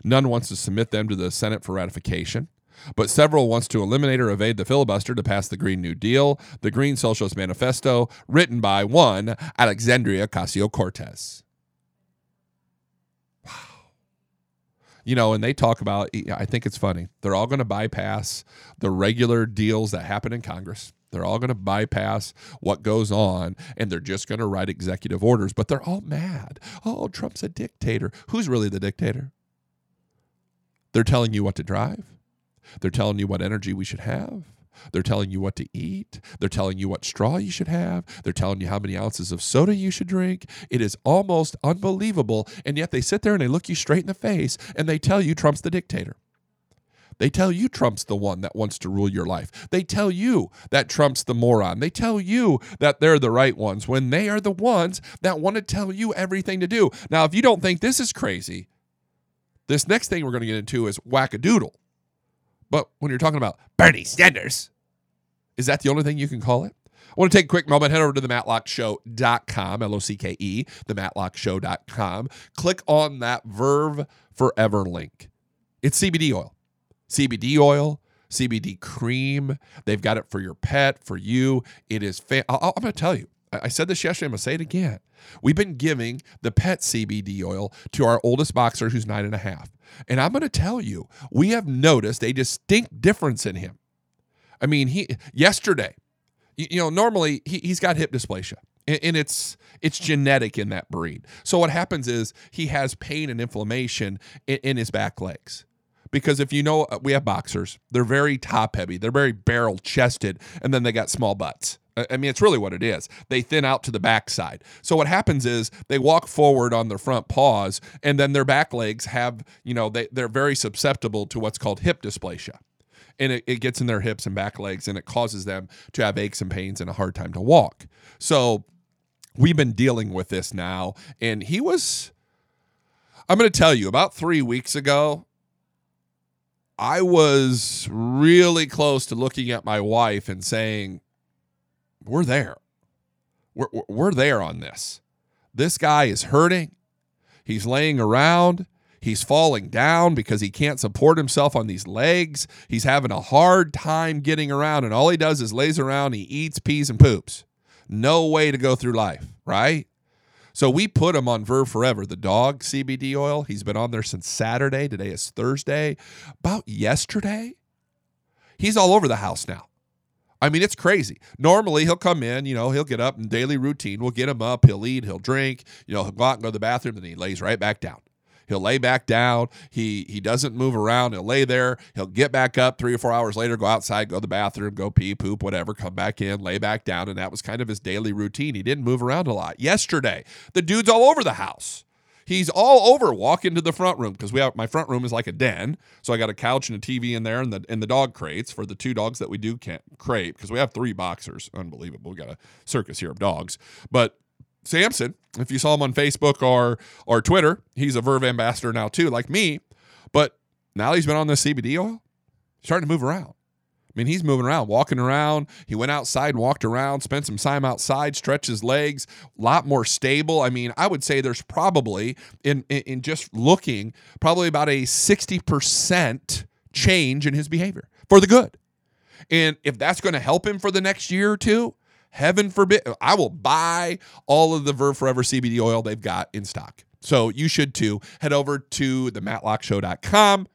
None wants to submit them to the Senate for ratification, but several wants to eliminate or evade the filibuster to pass the Green New Deal, the Green Socialist Manifesto, written by one Alexandria Ocasio-Cortez. Wow. You know, and they talk about I think it's funny. They're all going to bypass the regular deals that happen in Congress. They're all going to bypass what goes on and they're just going to write executive orders, but they're all mad. Oh, Trump's a dictator. Who's really the dictator? They're telling you what to drive, they're telling you what energy we should have. They're telling you what to eat. They're telling you what straw you should have. They're telling you how many ounces of soda you should drink. It is almost unbelievable. And yet they sit there and they look you straight in the face and they tell you Trump's the dictator. They tell you Trump's the one that wants to rule your life. They tell you that Trump's the moron. They tell you that they're the right ones when they are the ones that want to tell you everything to do. Now, if you don't think this is crazy, this next thing we're going to get into is wackadoodle. But when you're talking about Bernie Sanders, is that the only thing you can call it? I want to take a quick moment, head over to the mattlockeshow.com, L O C K E, the mattlockeshow.com. Click on that Verve Forever link. It's CBD oil. CBD oil, CBD cream. They've got it for your pet, for you. It is, fa- I- I'm going to tell you, I said this yesterday, I'm going to say it again. We've been giving the pet CBD oil to our oldest boxer who's nine and a half. And I'm going to tell you, we have noticed a distinct difference in him. I mean, he yesterday, you, you know, normally he, he's got hip dysplasia. And, and it's it's genetic in that breed. So what happens is he has pain and inflammation in, in his back legs because if you know uh, we have boxers they're very top heavy they're very barrel chested and then they got small butts I- mean, it's really what it is. They thin out to the backside. So what happens is they walk forward on their front paws, and then their back legs have, you know, they, they're very susceptible to what's called hip dysplasia. And it, it gets in their hips and back legs, and it causes them to have aches and pains and a hard time to walk. So we've been dealing with this now. And he was, I'm going to tell you, about three weeks ago, I was really close to looking at my wife and saying, We're there. We're, we're- there on this. This guy is hurting. He's laying around. He's falling down because he can't support himself on these legs. He's having a hard time getting around, and all he does is lays around, he eats, pees, and poops. No way to go through life, right? So we put him on Verve Forever, the dog CBD oil. He's been on there since Saturday. Today is Thursday. About yesterday, he's all over the house now. I mean, it's crazy. Normally, he'll come in, you know, he'll get up in daily routine. We'll get him up, he'll eat, he'll drink, you know, he'll go out and go to the bathroom, and he lays right back down. He'll lay back down. He he doesn't move around. He'll lay there. He'll get back up three or four hours later, go outside, go to the bathroom, go pee, poop, whatever, come back in, lay back down. And that was kind of his daily routine. He didn't move around a lot. Yesterday, the dude's all over the house. He's all over. Walk into the front room because we have my front room is like a den. So I got a couch and a TV in there, and the and the dog crates for the two dogs that we do can't crate because we have three boxers. Unbelievable. We got a circus here of dogs. But Samson, if you saw him on Facebook or or Twitter, he's a Verve ambassador now too, like me. But now he's been on the CBD oil, starting to move around. I mean, he's moving around, walking around. He went outside, walked around, spent some time outside, stretched his legs, a lot more stable. I mean, I would say there's probably in in, in just looking, probably about a 60% change in his behavior for the good. And if that's going to help him for the next year or two, heaven forbid, I will buy all of the Verve Forever CBD oil they've got in stock. So you should too. Head over to the mattlockeshow.com,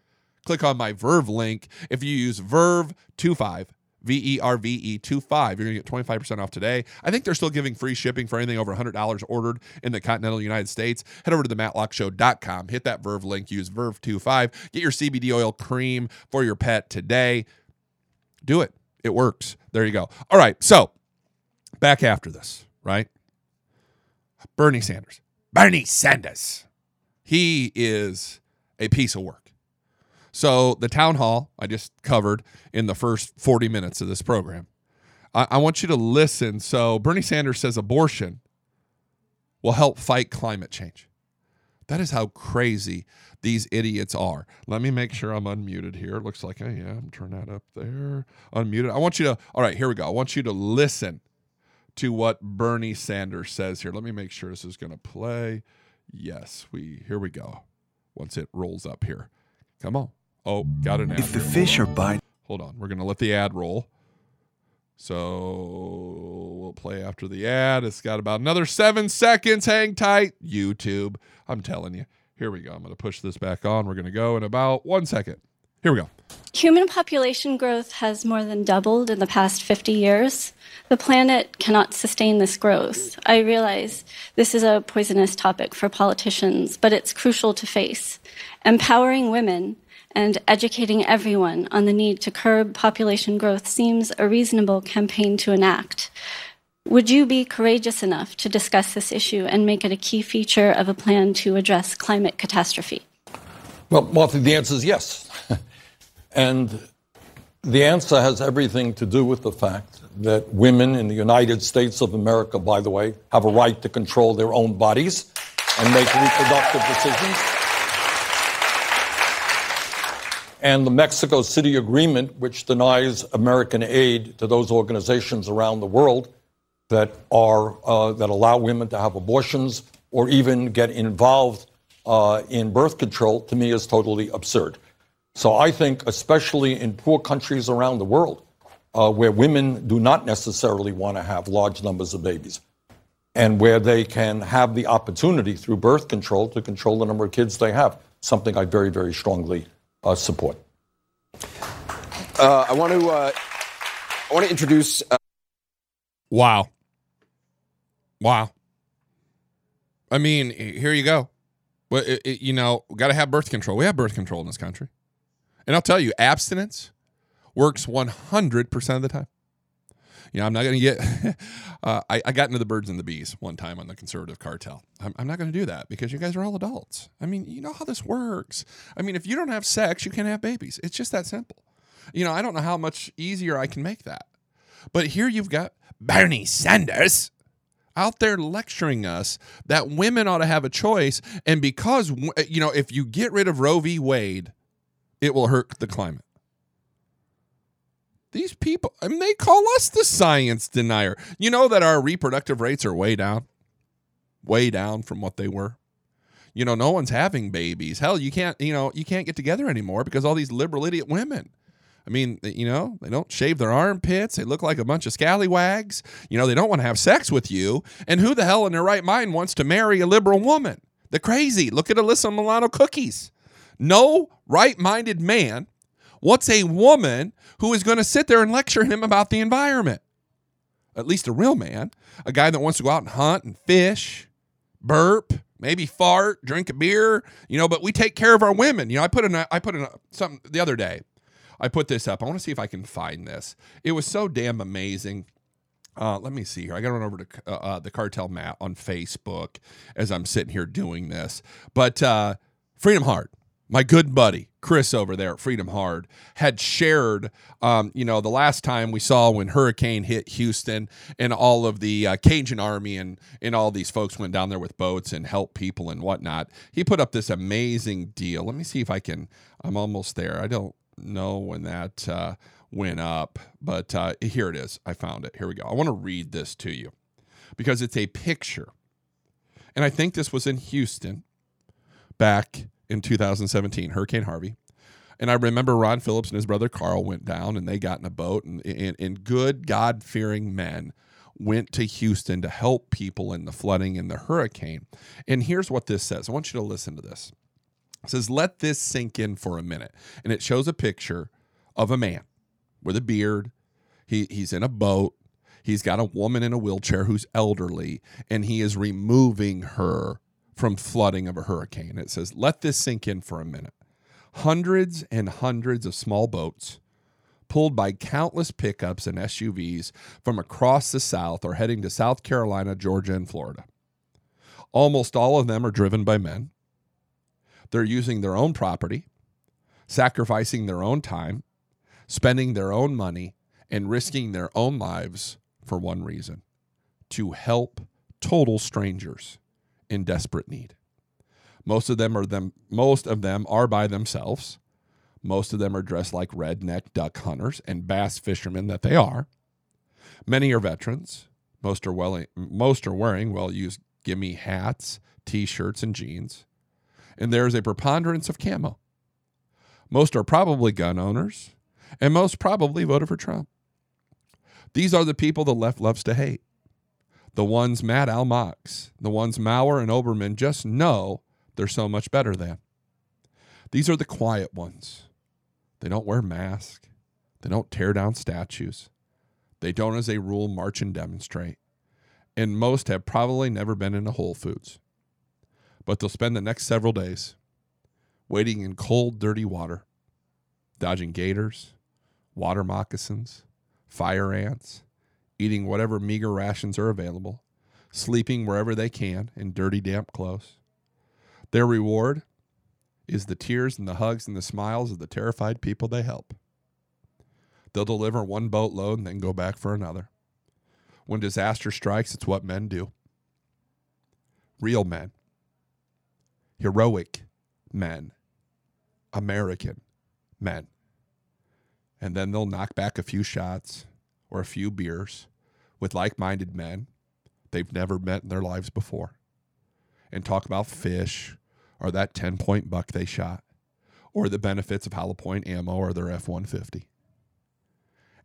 click on my Verve link. If you use Verve25, V E R V E 25, you're going to get 25% off today. I think they're still giving free shipping for anything over $100 ordered in the continental United States. Head over to the mattlockeshow.com, hit that Verve link, use Verve25, get your CBD oil cream for your pet today do it. It works. There you go. All right. So back after this, right? Bernie Sanders. Bernie Sanders. He is a piece of work. So the town hall I just covered in the first 40 minutes of this program. I, I want you to listen. So Bernie Sanders says abortion will help fight climate change. That is how crazy these idiots are. Let me make sure I'm unmuted here. It looks like I am. Turn that up there. Unmuted. I want you to, all right, here we go. I want you to listen to what Bernie Sanders says here. Let me make sure this is going to play. Yes, we, here we go. Once it rolls up here. Come on. Oh, got an ad. If the here. fish are biting, Hold on. We're going to let the ad roll. So we'll play after the ad. It's got about another seven seconds. Hang tight. YouTube. I'm telling you. Here we go. I'm going to push this back on. We're going to go in about one second. Here we go. Human population growth has more than doubled in the past 50 years. The planet cannot sustain this growth. I realize this is a poisonous topic for politicians, but it's crucial to face. Empowering women and educating everyone on the need to curb population growth seems a reasonable campaign to enact. Would you be courageous enough to discuss this issue and make it a key feature of a plan to address climate catastrophe? Well, Martha, the answer is yes. And the answer has everything to do with the fact that women in the United States of America, by the way, have a right to control their own bodies and make reproductive decisions. And the Mexico City Agreement, which denies American aid to those organizations around the world that are uh, that allow women to have abortions or even get involved uh, in birth control, to me is totally absurd. So I think, especially in poor countries around the world, uh, where women do not necessarily want to have large numbers of babies, and where they can have the opportunity through birth control to control the number of kids they have, something I very, very strongly uh, support. Uh, I want to uh, I want to introduce. Uh, Wow. Wow. I mean, here you go. Well, it, it- you know, we got to have birth control. We have birth control in this country. And I'll tell you, abstinence works 100% of the time. You know, I'm not going to get, uh, I, I got into the birds and the bees one time on the conservative cartel. I'm, I'm not going to do that because you guys are all adults. I mean, you know how this works. I mean, if you don't have sex, you can't have babies. It's just that simple. You know, I don't know how much easier I can make that. But here you've got Bernie Sanders out there lecturing us that women ought to have a choice. And because, you know, if you get rid of Roe v. Wade, it will hurt the climate. These people, I mean, they call us the science denier. You know that our reproductive rates are way down, way down from what they were. You know, no one's having babies. Hell, you can't, you know, you can't get together anymore because all these liberal idiot women. I mean, you know, they don't shave their armpits. They look like a bunch of scallywags. You know, they don't want to have sex with you. And who the hell in their right mind wants to marry a liberal woman? The crazy. Look at Alyssa Milano cookies. No right minded man wants a woman who is going to sit there and lecture him about the environment. At least a real man, a guy that wants to go out and hunt and fish, burp, maybe fart, drink a beer, you know, but we take care of our women. You know, I put in I put in something the other day. I put this up. I want to see if I can find this. It was so damn amazing. Uh, let me see here. I got to run over to uh, uh, the Cartel Matt on Facebook as I'm sitting here doing this. But uh, Freedom Hard, my good buddy Chris over there at Freedom Hard, had shared, um, you know, the last time we saw when Hurricane hit Houston and all of the uh, Cajun Army and, and all these folks went down there with boats and helped people and whatnot. He put up this amazing deal. Let me see if I can. I'm almost there. I don't know when that uh, went up, but uh, here it is. I found it. Here we go. I want to read this to you because it's a picture. And I think this was in Houston back in 2017, Hurricane Harvey. And I remember Ron Phillips and his brother Carl went down and they got in a boat, and, and, and good God fearing men went to Houston to help people in the flooding and the hurricane. And here's what this says I want you to listen to this. It says, Let this sink in for a minute. And it shows a picture of a man with a beard. He, he's in a boat. He's got a woman in a wheelchair who's elderly, and he is removing her from flooding of a hurricane. It says, Let this sink in for a minute. Hundreds and hundreds of small boats pulled by countless pickups and SUVs from across the South are heading to South Carolina, Georgia, and Florida. Almost all of them are driven by men. They're using their own property, sacrificing their own time, spending their own money, and risking their own lives for one reason to help total strangers in desperate need. Most of them are them most of them are by themselves. Most of them are dressed like redneck duck hunters and bass fishermen that they are. Many are veterans. Most are well most are wearing well-used gimme hats, t-shirts and jeans. And there is a preponderance of camo. Most are probably gun owners, and most probably voted for Trump. These are the people the left loves to hate. The ones Matt Al the ones Maurer and Olbermann just know they're so much better than. These are the quiet ones. They don't wear masks. They don't tear down statues. They don't, as a rule, march and demonstrate. And most have probably never been in a Whole Foods. But they'll spend the next several days waiting in cold, dirty water, dodging gators, water moccasins, fire ants, eating whatever meager rations are available, sleeping wherever they can in dirty, damp clothes. Their reward is the tears and the hugs and the smiles of the terrified people they help. They'll deliver one boatload and then go back for another. When disaster strikes, it's what men do. Real men, heroic men, American men. And then they'll knock back a few shots or a few beers with like minded men they've never met in their lives before and talk about fish or that 10 point buck they shot or the benefits of hollow point ammo or their F 150.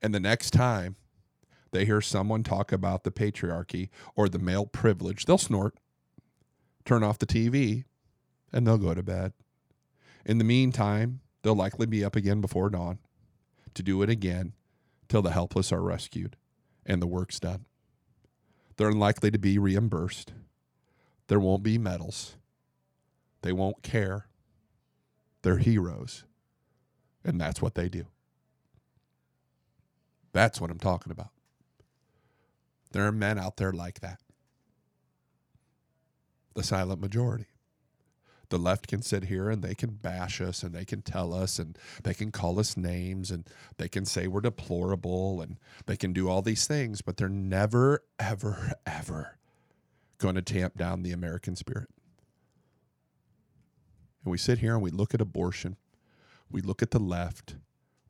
And the next time they hear someone talk about the patriarchy or the male privilege, they'll snort, turn off the TV, and they'll go to bed. In the meantime, they'll likely be up again before dawn to do it again till the helpless are rescued and the work's done. They're unlikely to be reimbursed. There won't be medals. They won't care. They're heroes. And that's what they do. That's what I'm talking about. There are men out there like that. The silent majority. The left can sit here and they can bash us and they can tell us and they can call us names and they can say we're deplorable and they can do all these things, but they're never, ever, ever going to tamp down the American spirit. And we sit here and we look at abortion, we look at the left,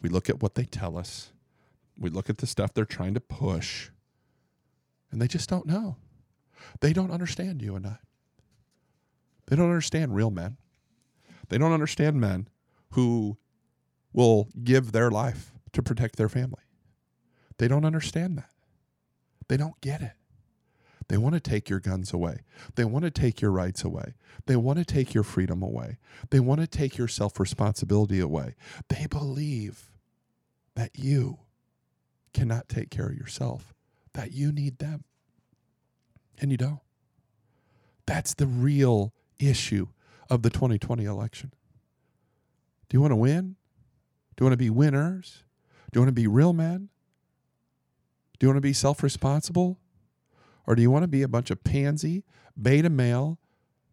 we look at what they tell us, we look at the stuff they're trying to push, and they just don't know. They don't understand you and I. They don't understand real men. They don't understand men who will give their life to protect their family. They don't understand that. They don't get it. They want to take your guns away. They want to take your rights away. They want to take your freedom away. They want to take your self responsibility away. They believe that you cannot take care of yourself, that you need them. And you don't. That's the real issue of the 2020 election. Do you want to win? Do you want to be winners? Do you want to be real men? Do you want to be self responsible? Or do you want to be a bunch of pansy, beta male,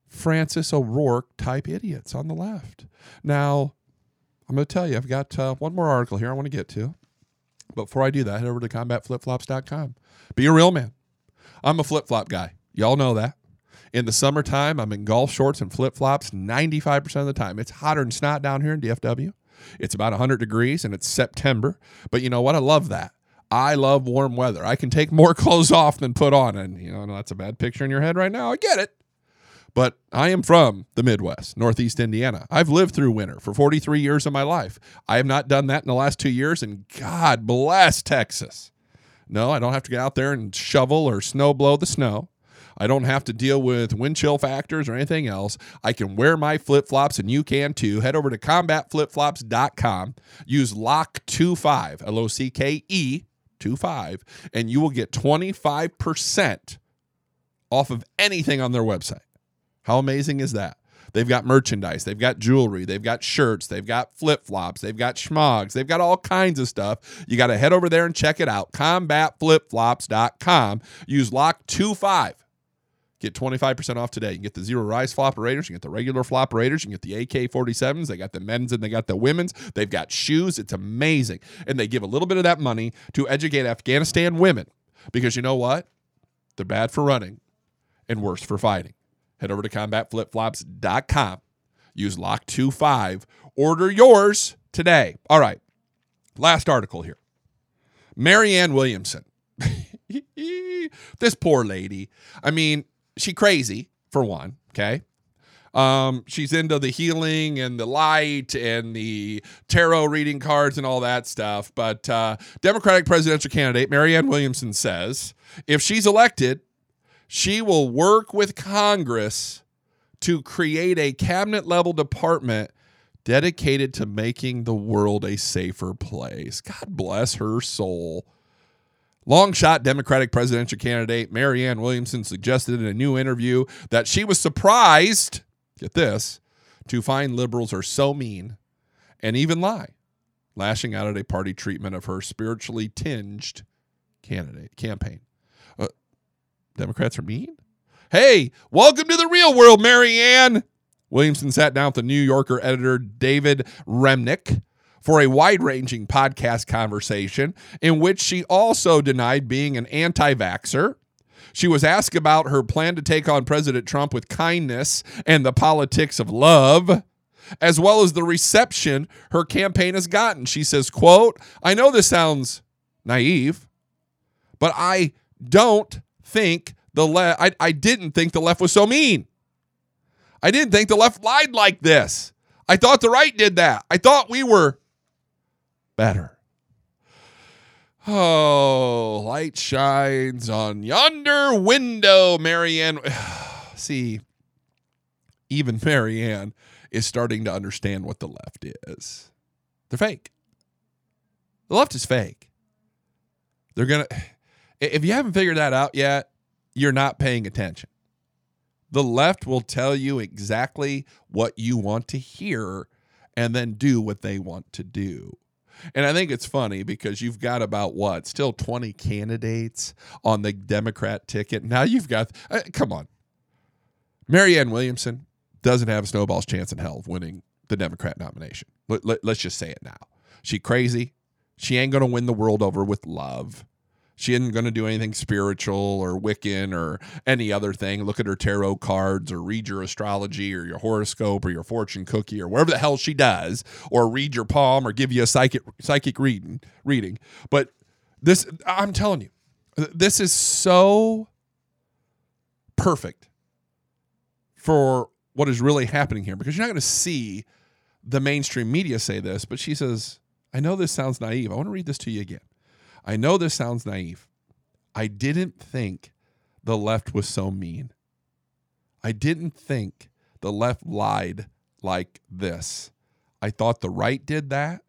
Francis O'Rourke type idiots on the left? Now, I'm going to tell you, I've got uh, one more article here I want to get to. But before I do that, head over to combatflipflops.com. Be a real man. I'm a flip flop guy. Y'all know that. In the summertime, I'm in golf shorts and flip flops 95% of the time. It's hotter than snot down here in DFW. It's about 100 degrees and it's September. But you know what? I love that. I love warm weather. I can take more clothes off than put on. And, you know, that's a bad picture in your head right now. I get it. But I am from the Midwest, Northeast Indiana. I've lived through winter for 43 years of my life. I have not done that in the last two years, and God bless Texas. No, I don't have to get out there and shovel or snow blow the snow. I don't have to deal with wind chill factors or anything else. I can wear my flip flops and you can too. Head over to combatflipflops.com. Use LOCKE25, L O C K E 25, and you will get 25% off of anything on their website. How amazing is that? They've got merchandise, they've got jewelry, they've got shirts, they've got flip flops, they've got shemaghs, they've got all kinds of stuff. You got to head over there and check it out. CombatFlipFlops.com. Use LOCKE25. Get 25% off today. You can get the zero rise flopperators, you can get the regular flopperators, you can get the AK 47s. They got the men's and they got the women's. They've got shoes. It's amazing. And they give a little bit of that money to educate Afghanistan women because you know what? They're bad for running and worse for fighting. Head over to combatflipflops.com. Use LOCKE25. Order yours today. All right. Last article here. Marianne Williamson. this poor lady. I mean, she crazy for one, okay? Um, she's into the healing and the light and the tarot reading cards and all that stuff. But uh, Democratic presidential candidate Marianne Williamson says if she's elected, she will work with Congress to create a cabinet level department dedicated to making the world a safer place. God bless her soul. Long shot Democratic presidential candidate Marianne Williamson suggested in a new interview that she was surprised, get this, to find liberals are so mean and even lie, lashing out at a party treatment of her spiritually tinged candidate campaign. Uh, Democrats are mean? Hey, welcome to the real world, Marianne. Williamson sat down with the New Yorker editor David Remnick for a wide ranging podcast conversation in which she also denied being an anti vaxxer. She was asked about her plan to take on President Trump with kindness and the politics of love as well as the reception her campaign has gotten. She says, quote, I know this sounds naive, but I don't think the left I, I didn't think the left was so mean. I didn't think the left lied like this. I thought the right did that. I thought we were better. Oh, light shines on yonder window, Marianne. See, even Marianne is starting to understand what the left is. They're fake. The left is fake. They're going to, if you haven't figured that out yet, you're not paying attention. The left will tell you exactly what you want to hear and then do what they want to do. And I think it's funny because you've got about what, still 20 candidates on the Democrat ticket. Now you've got, uh, come on. Marianne Williamson doesn't have a snowball's chance in hell of winning the Democrat nomination. Let, let, let's just say it now. She crazy. She ain't going to win the world over with love. She isn't going to do anything spiritual or Wiccan or any other thing. Look at her tarot cards or read your astrology or your horoscope or your fortune cookie or whatever the hell she does, or read your palm or give you a psychic psychic reading. Reading, but this I'm telling you, this is so perfect for what is really happening here because you're not going to see the mainstream media say this, but she says, "I know this sounds naive. I want to read this to you again." I know this sounds naive. I didn't think the left was so mean. I didn't think the left lied like this. I thought the right did that.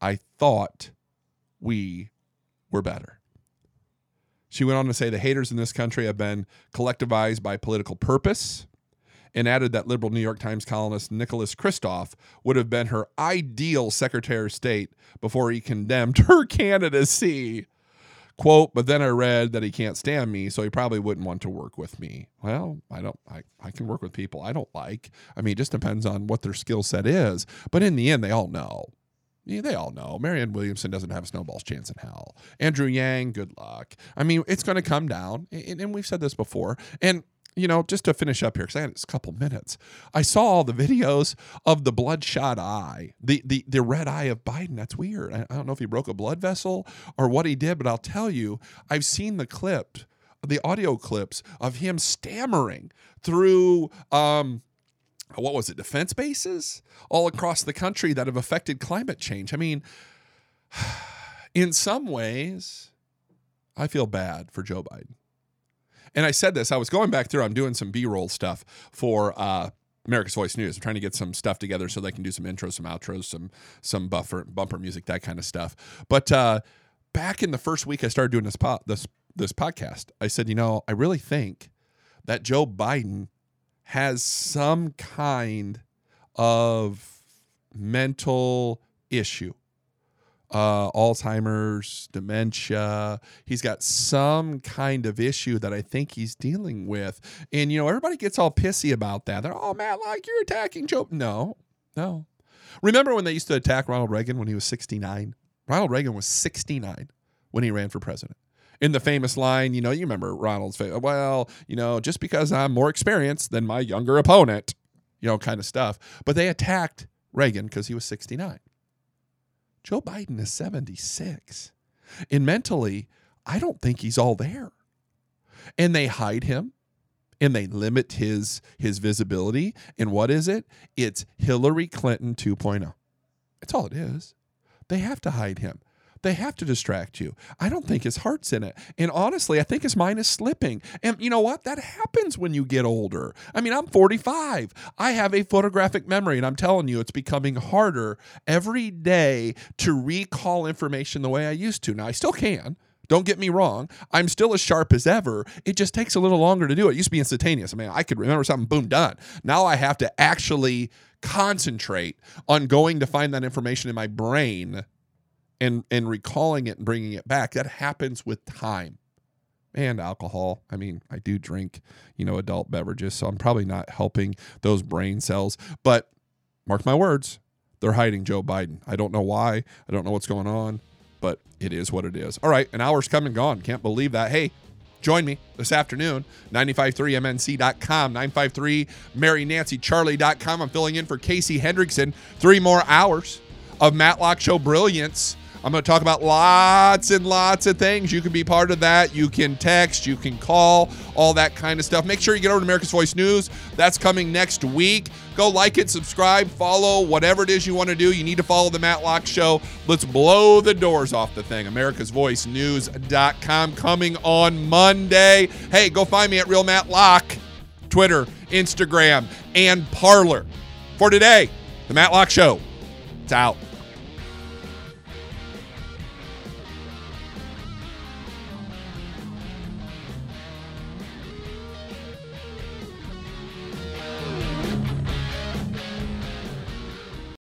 I thought we were better. She went on to say the haters in this country have been collectivized by political purpose and added that liberal New York Times columnist Nicholas Kristof would have been her ideal Secretary of State before he condemned her candidacy. Quote, but then I read that he can't stand me, so he probably wouldn't want to work with me. Well, I don't I, I can work with people I don't like. I mean, it just depends on what their skill set is. But in the end, they all know. Yeah, they all know. Marianne Williamson doesn't have a snowball's chance in hell. Andrew Yang, good luck. I mean, it's going to come down, and, and we've said this before. And you know, just to finish up here, because I had a couple minutes, I saw all the videos of the bloodshot eye, the the the red eye of Biden. That's weird. I, I don't know if he broke a blood vessel or what he did, but I'll tell you, I've seen the clip, the audio clips of him stammering through. Um, what was it? Defense bases all across the country that have affected climate change. I mean, in some ways, I feel bad for Joe Biden. And I said this, I was going back through, I'm doing some B roll stuff for uh, America's Voice News. I'm trying to get some stuff together so they can do some intros, some outros, some some buffer bumper music, that kind of stuff. But uh, back in the first week I started doing this po- this this podcast, I said, you know, I really think that Joe Biden has some kind of mental issue uh, Alzheimer's, dementia. He's got some kind of issue that I think he's dealing with. And, you know, everybody gets all pissy about that. They're, oh, man, like you're attacking Joe. No, no. Remember when they used to attack Ronald Reagan when he was 69? Ronald Reagan was 69 when he ran for president. In the famous line, you know, you remember Ronald's, well, you know, just because I'm more experienced than my younger opponent, you know, kind of stuff. But they attacked Reagan because he was 69. Joe Biden is 76. And mentally, I don't think he's all there. And they hide him and they limit his his visibility. And what is it? It's Hillary Clinton 2.0. That's all it is. They have to hide him. They have to distract you. I don't think his heart's in it. And honestly, I think his mind is slipping. And you know what? That happens when you get older. I mean, I'm 45. I have a photographic memory, and I'm telling you, it's becoming harder every day to recall information the way I used to. Now, I still can. Don't get me wrong. I'm still as sharp as ever. It just takes a little longer to do it. It used to be instantaneous. I mean, I could remember something, boom, done. Now I have to actually concentrate on going to find that information in my brain and and recalling it and bringing it back that happens with time and alcohol. I mean, I do drink, you know, adult beverages, so I'm probably not helping those brain cells. But mark my words, they're hiding Joe Biden. I don't know why. I don't know what's going on, but it is what it is. All right, an hour's come and gone. Can't believe that. Hey, join me this afternoon 953mnc.com 953marynancycharlie.com i'm filling in for casey hendrickson three more hours of Matt Locke show brilliance I'm going to talk about lots and lots of things. You can be part of that. You can text, you can call, all that kind of stuff. Make sure you get over to America's Voice News. That's coming next week. Go like it, subscribe, follow, whatever it is you want to do. You need to follow the Matt Locke Show. Let's blow the doors off the thing. America's Voice News.com coming on Monday. Hey, go find me at Real Matt Locke, Twitter, Instagram, and Parler. For today, the Matt Locke Show. It's out.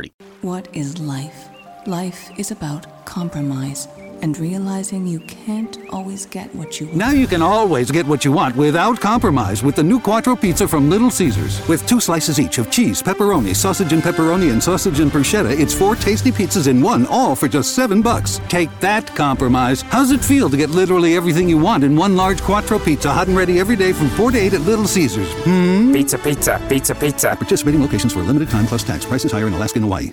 3030. What is life? Life is about compromise and realizing you can't always get what you want. Now you can always get what you want without compromise with the new Quattro Pizza from Little Caesars. With two slices each of cheese, pepperoni, sausage and pepperoni, and sausage and bruschetta, it's four tasty pizzas in one, all for just seven bucks. Take that compromise. How's it feel to get literally everything you want in one large Quattro Pizza, hot and ready every day from 4 to 8 at Little Caesars? Hmm? Pizza, pizza, pizza, pizza. Participating locations for a limited time plus tax. Prices higher in Alaska and Hawaii.